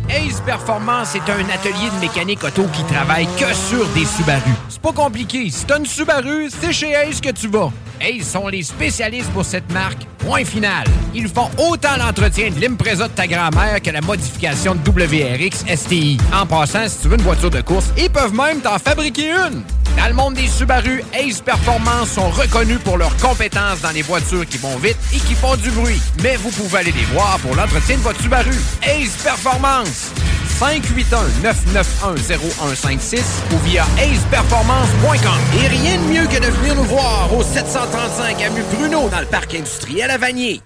Ace Performance est un atelier de mécanique auto qui travaille que sur des Subaru. C'est pas compliqué. Si t'as une Subaru, c'est chez Ace que tu vas. Ace sont les spécialistes pour cette marque. Point final. Ils font autant l'entretien de l'Impreza de ta grand-mère que la modification de WRX STI. En passant, si tu veux une voiture de course, ils peuvent même t'en fabriquer une. Dans le monde des Subaru, Ace Performance sont reconnus pour leurs compétences dans les voitures qui vont vite et qui font du bruit. Mais vous pouvez aller les voir pour l'entretien de votre Subaru. Ace Performance. 581-991-0156 ou via aceperformance.com. Et rien de mieux que de venir nous voir au 735 avenue Bruno dans le parc industriel à Vanier.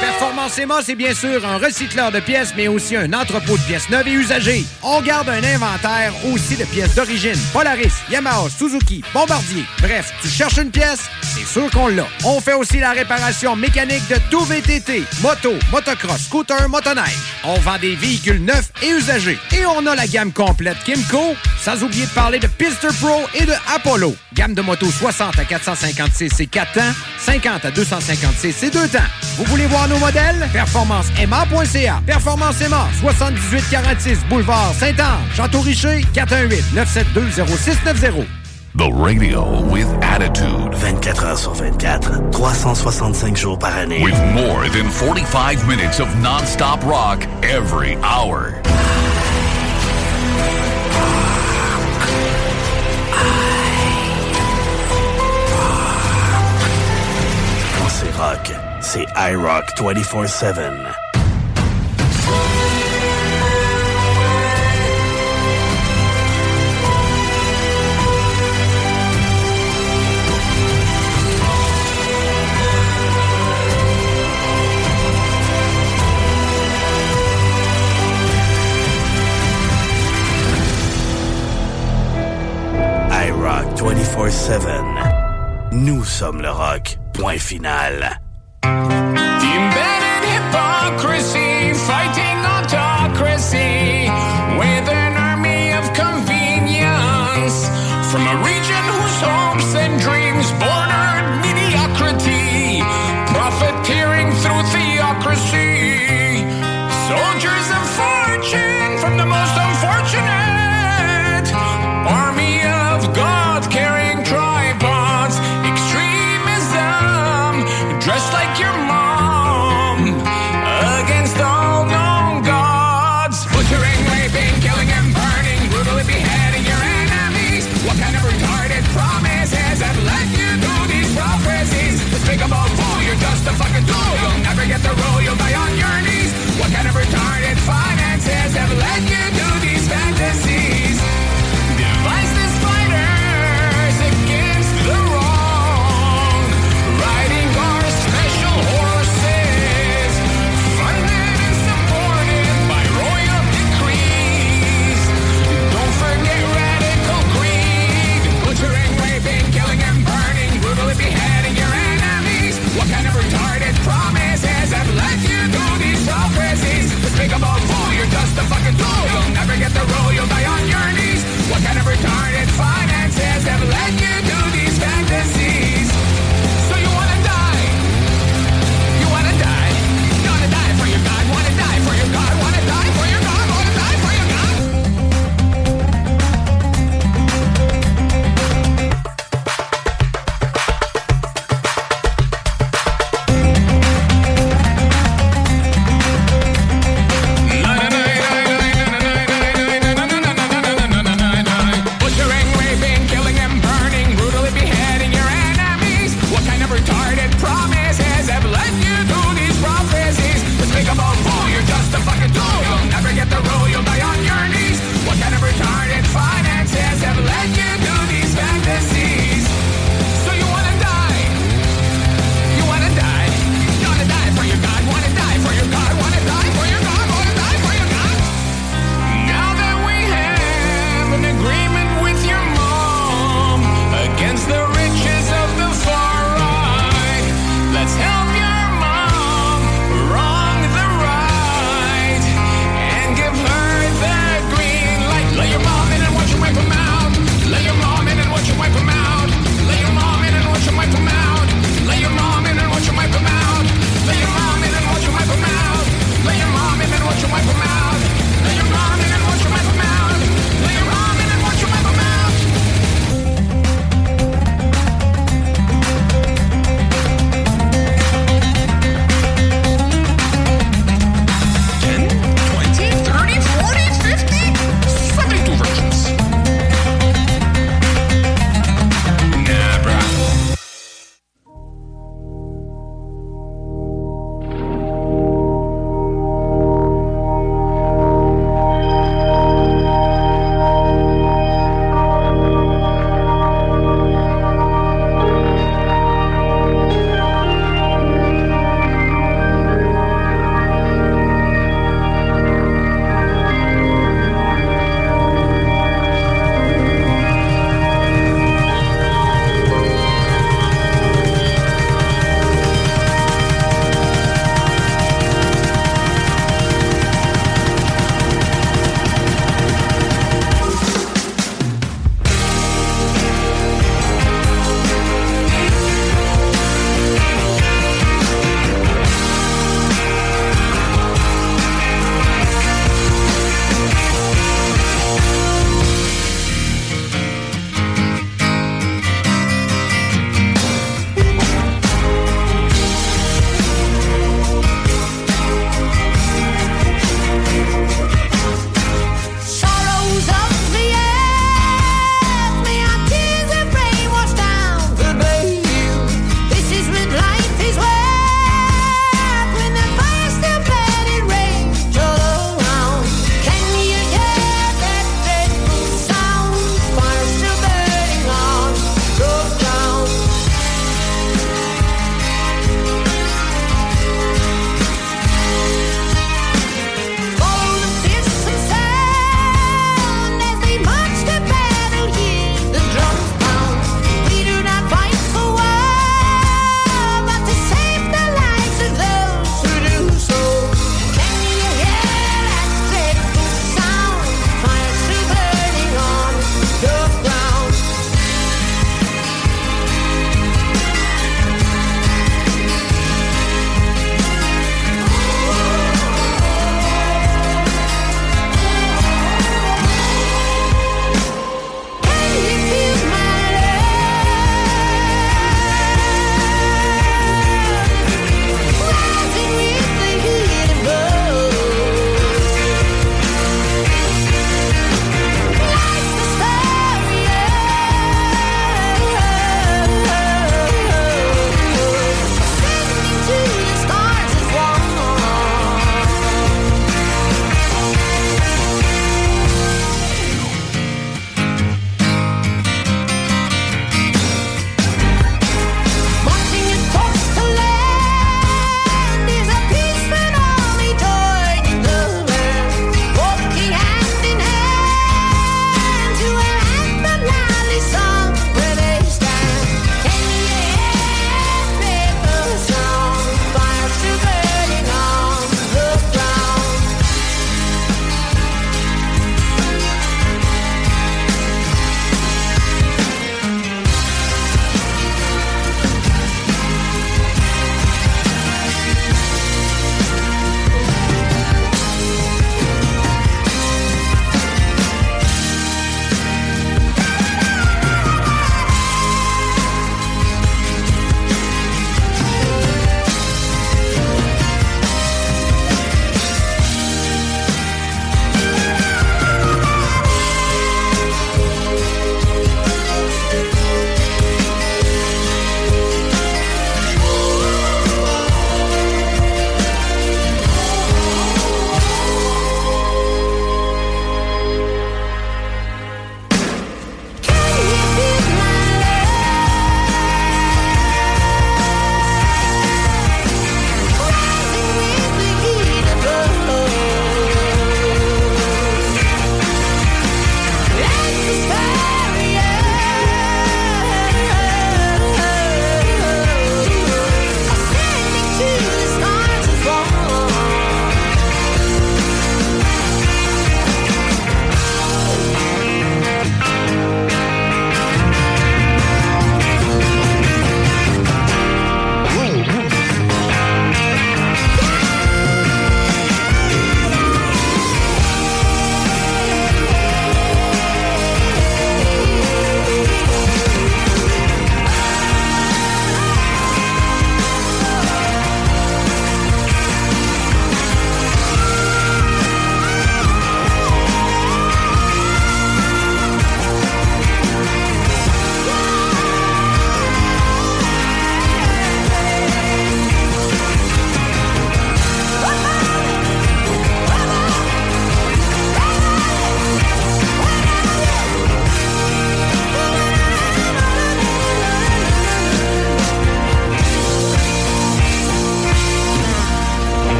Performance EMA, c'est bien sûr un recycleur de pièces, mais aussi un entrepôt de pièces neuves et usagées. On garde un inventaire aussi de pièces d'origine. Polaris, Yamaha, Suzuki, Bombardier. Bref, tu cherches une pièce, c'est sûr qu'on l'a. On fait aussi la réparation mécanique de tout VTT, moto, motocross, scooter, motoneige. On vend des véhicules neufs et usagés. Et on a la gamme complète Kimco, sans oublier de parler de Pister Pro et de Apollo. Gamme de motos 60 à 456 et 4 temps, 50 à 256 et 2 temps. Vous voulez voir nos modèles? PerformanceMA.ca. Performance EMA, 7846 Boulevard Saint-Anne, Château-Richer, 418-972-0690. The radio with attitude. 24 heures sur 24, 365 jours par année. With more than 45 minutes of non-stop rock every hour. C'est iRock 24-7. iRock 24-7. Nous sommes le rock. Point final. The embedded hypocrisy, fighting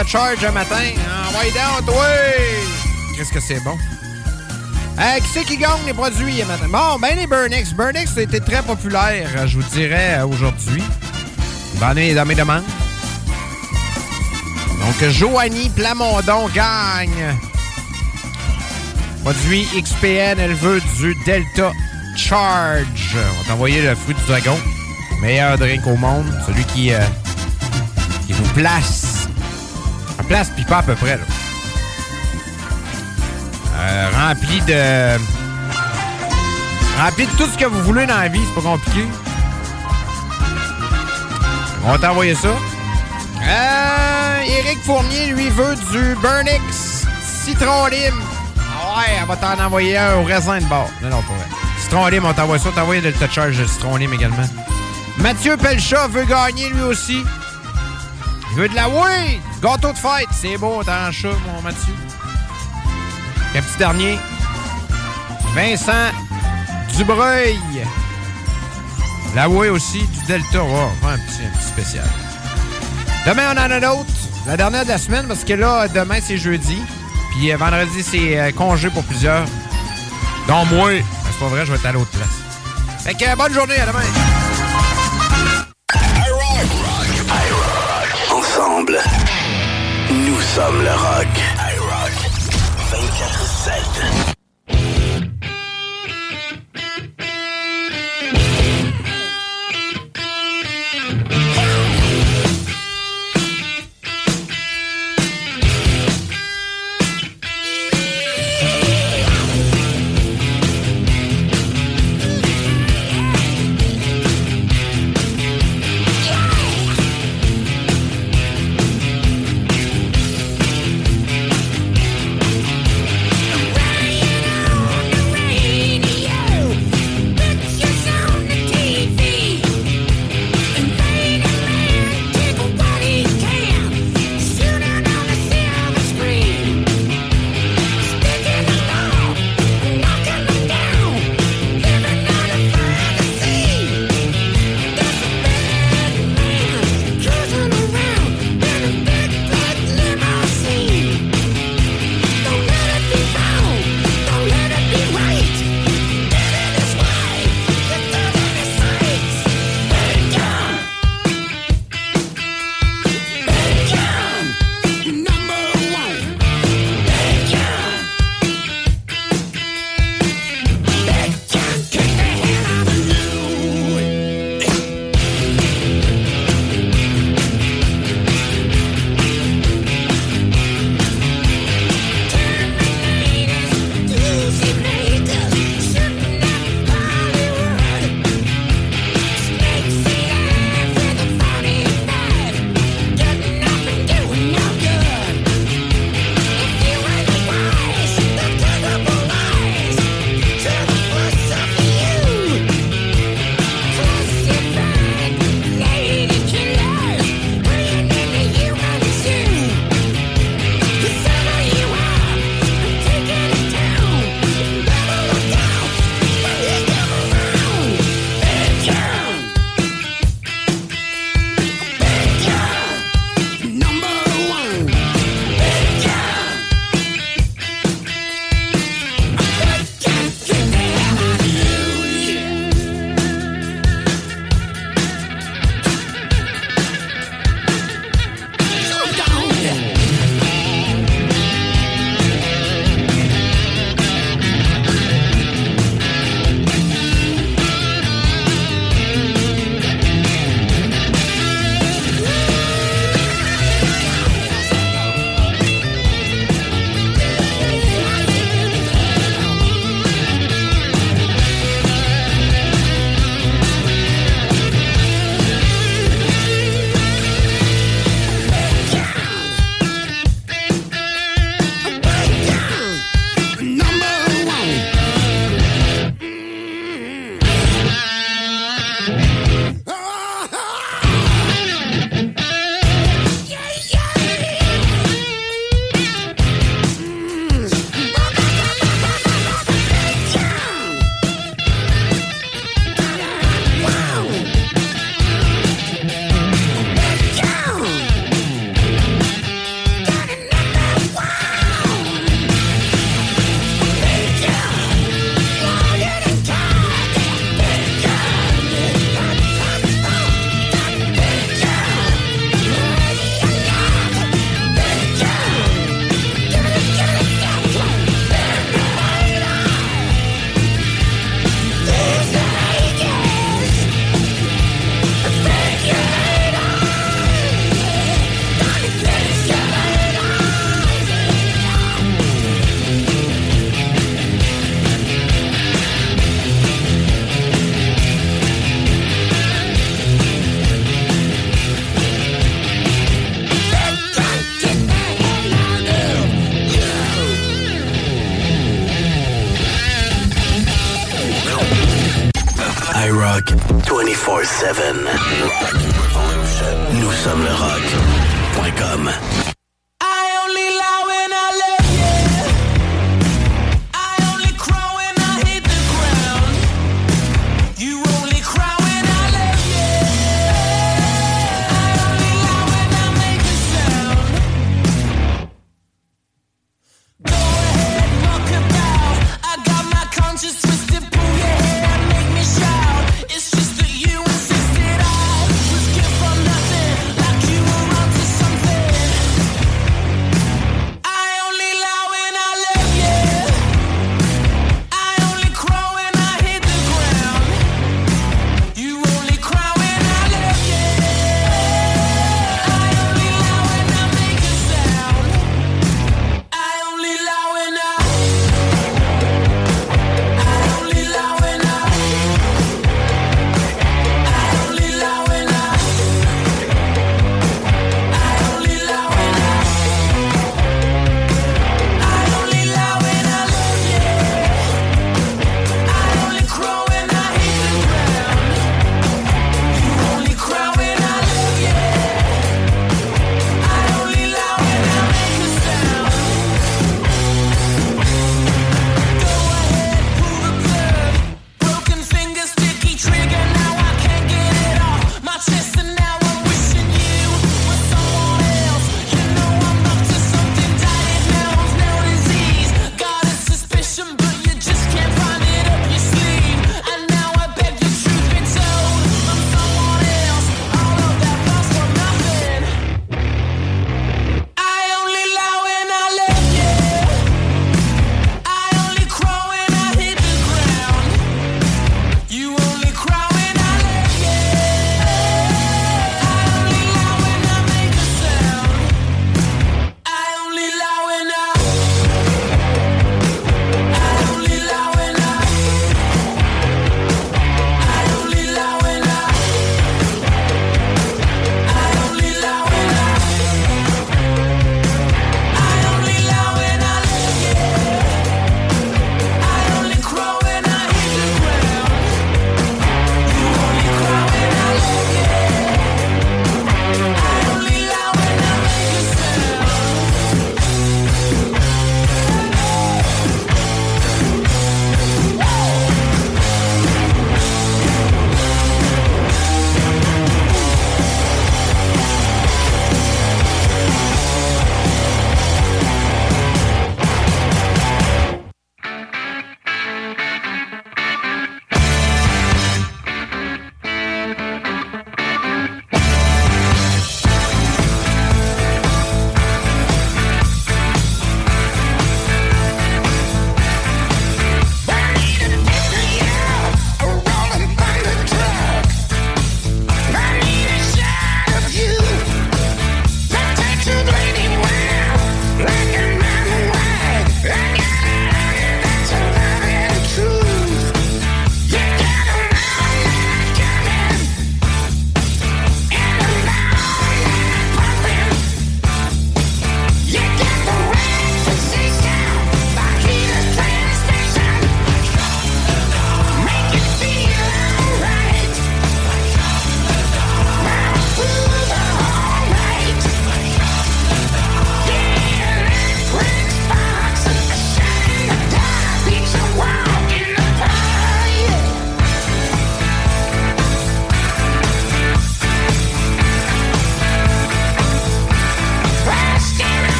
Charge un matin. Envoyez donc, toi! Qu'est-ce que c'est bon? Euh, qui c'est qui gagne les produits un matin? Bon, ben les Burnix. Burnix a été très populaire, euh, je vous dirais, euh, aujourd'hui. Dans mes, dans mes demandes. Donc, Joanie Plamondon gagne. Produit XPN, elle veut du Delta Charge. On va t'envoyer le fruit du dragon. Meilleur drink au monde. Celui qui, euh, qui vous place. Pas à peu près, là. Euh, rempli de. Rempli de tout ce que vous voulez dans la vie, c'est pas compliqué. On va t'envoyer ça. Euh, Éric Fournier, lui, veut du Burnix Citron Lime. Ah ouais, elle va t'en envoyer un au raisin de bord. Non, non, pas vrai. Citron Lime, on t'envoie ça. On t'envoie le touch charge de Citron Lime également. Mathieu Pelchat veut gagner lui aussi. Il veut de la oui! Gâteau de fête, c'est beau, t'as un chat, mon Mathieu. Et un petit dernier. Vincent Dubreuil. La oui aussi, du Delta. Oh, un, petit, un petit spécial. Demain, on en a un autre. La dernière de la semaine, parce que là, demain, c'est jeudi. Puis euh, vendredi, c'est euh, congé pour plusieurs. Dont moi. C'est pas vrai, je vais être à l'autre place. Fait que euh, bonne journée, à demain. Nous sommes le rock.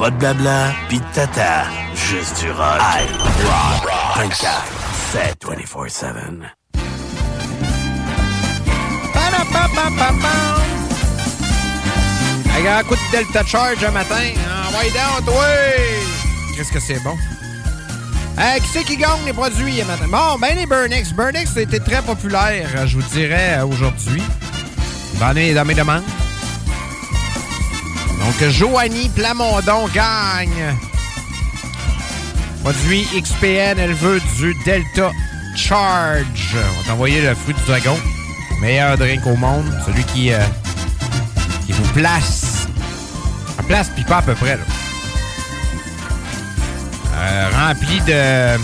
Pas de blabla, pis de tata. Juste du rock. I rock 24 7 24-7. Hey, un coup de Delta Charge un matin. Envoyez down, toi! Qu'est-ce que c'est bon? Hey, qui c'est qui gagne les produits un matin? Bon, ben les Burnix. Burnix, été très populaire, je vous dirais, euh, aujourd'hui. Dans mes, dans mes demandes. Donc, Joanie Plamondon gagne. Produit XPN, elle veut du Delta Charge. On va t'envoyer le fruit du dragon. Meilleur drink au monde. Celui qui, euh, qui vous place. En place, puis pas à peu près, là. Euh, rempli de.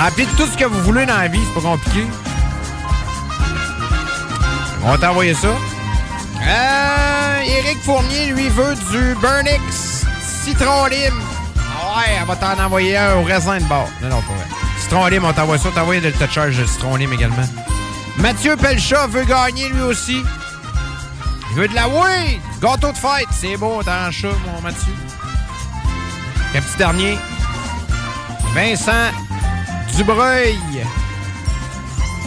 Rempli de tout ce que vous voulez dans la vie, c'est pas compliqué. On va t'envoyer ça. Euh, Éric Fournier, lui, veut du Burnix Citron Lime. Ah ouais, elle va t'en envoyer un au raisin de bord. Non, non, pas vrai. Citron Lime, on t'envoie ça. On t'envoie le touch charge de Citron Lime également. Mathieu Pelchat veut gagner lui aussi. Il veut de la oui! Gâteau de fête. C'est beau, t'as un chat, mon Mathieu. Un petit dernier. Vincent Dubreuil.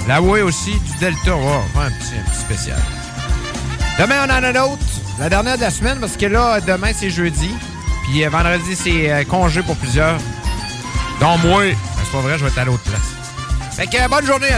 La oui aussi, du Delta. Oh, un, petit, un petit spécial. Demain, on en a d'autres. La dernière de la semaine, parce que là, demain, c'est jeudi. Puis euh, vendredi, c'est euh, congé pour plusieurs. Dont moi. Ben, c'est pas vrai, je vais être à l'autre place. Fait que euh, bonne journée, à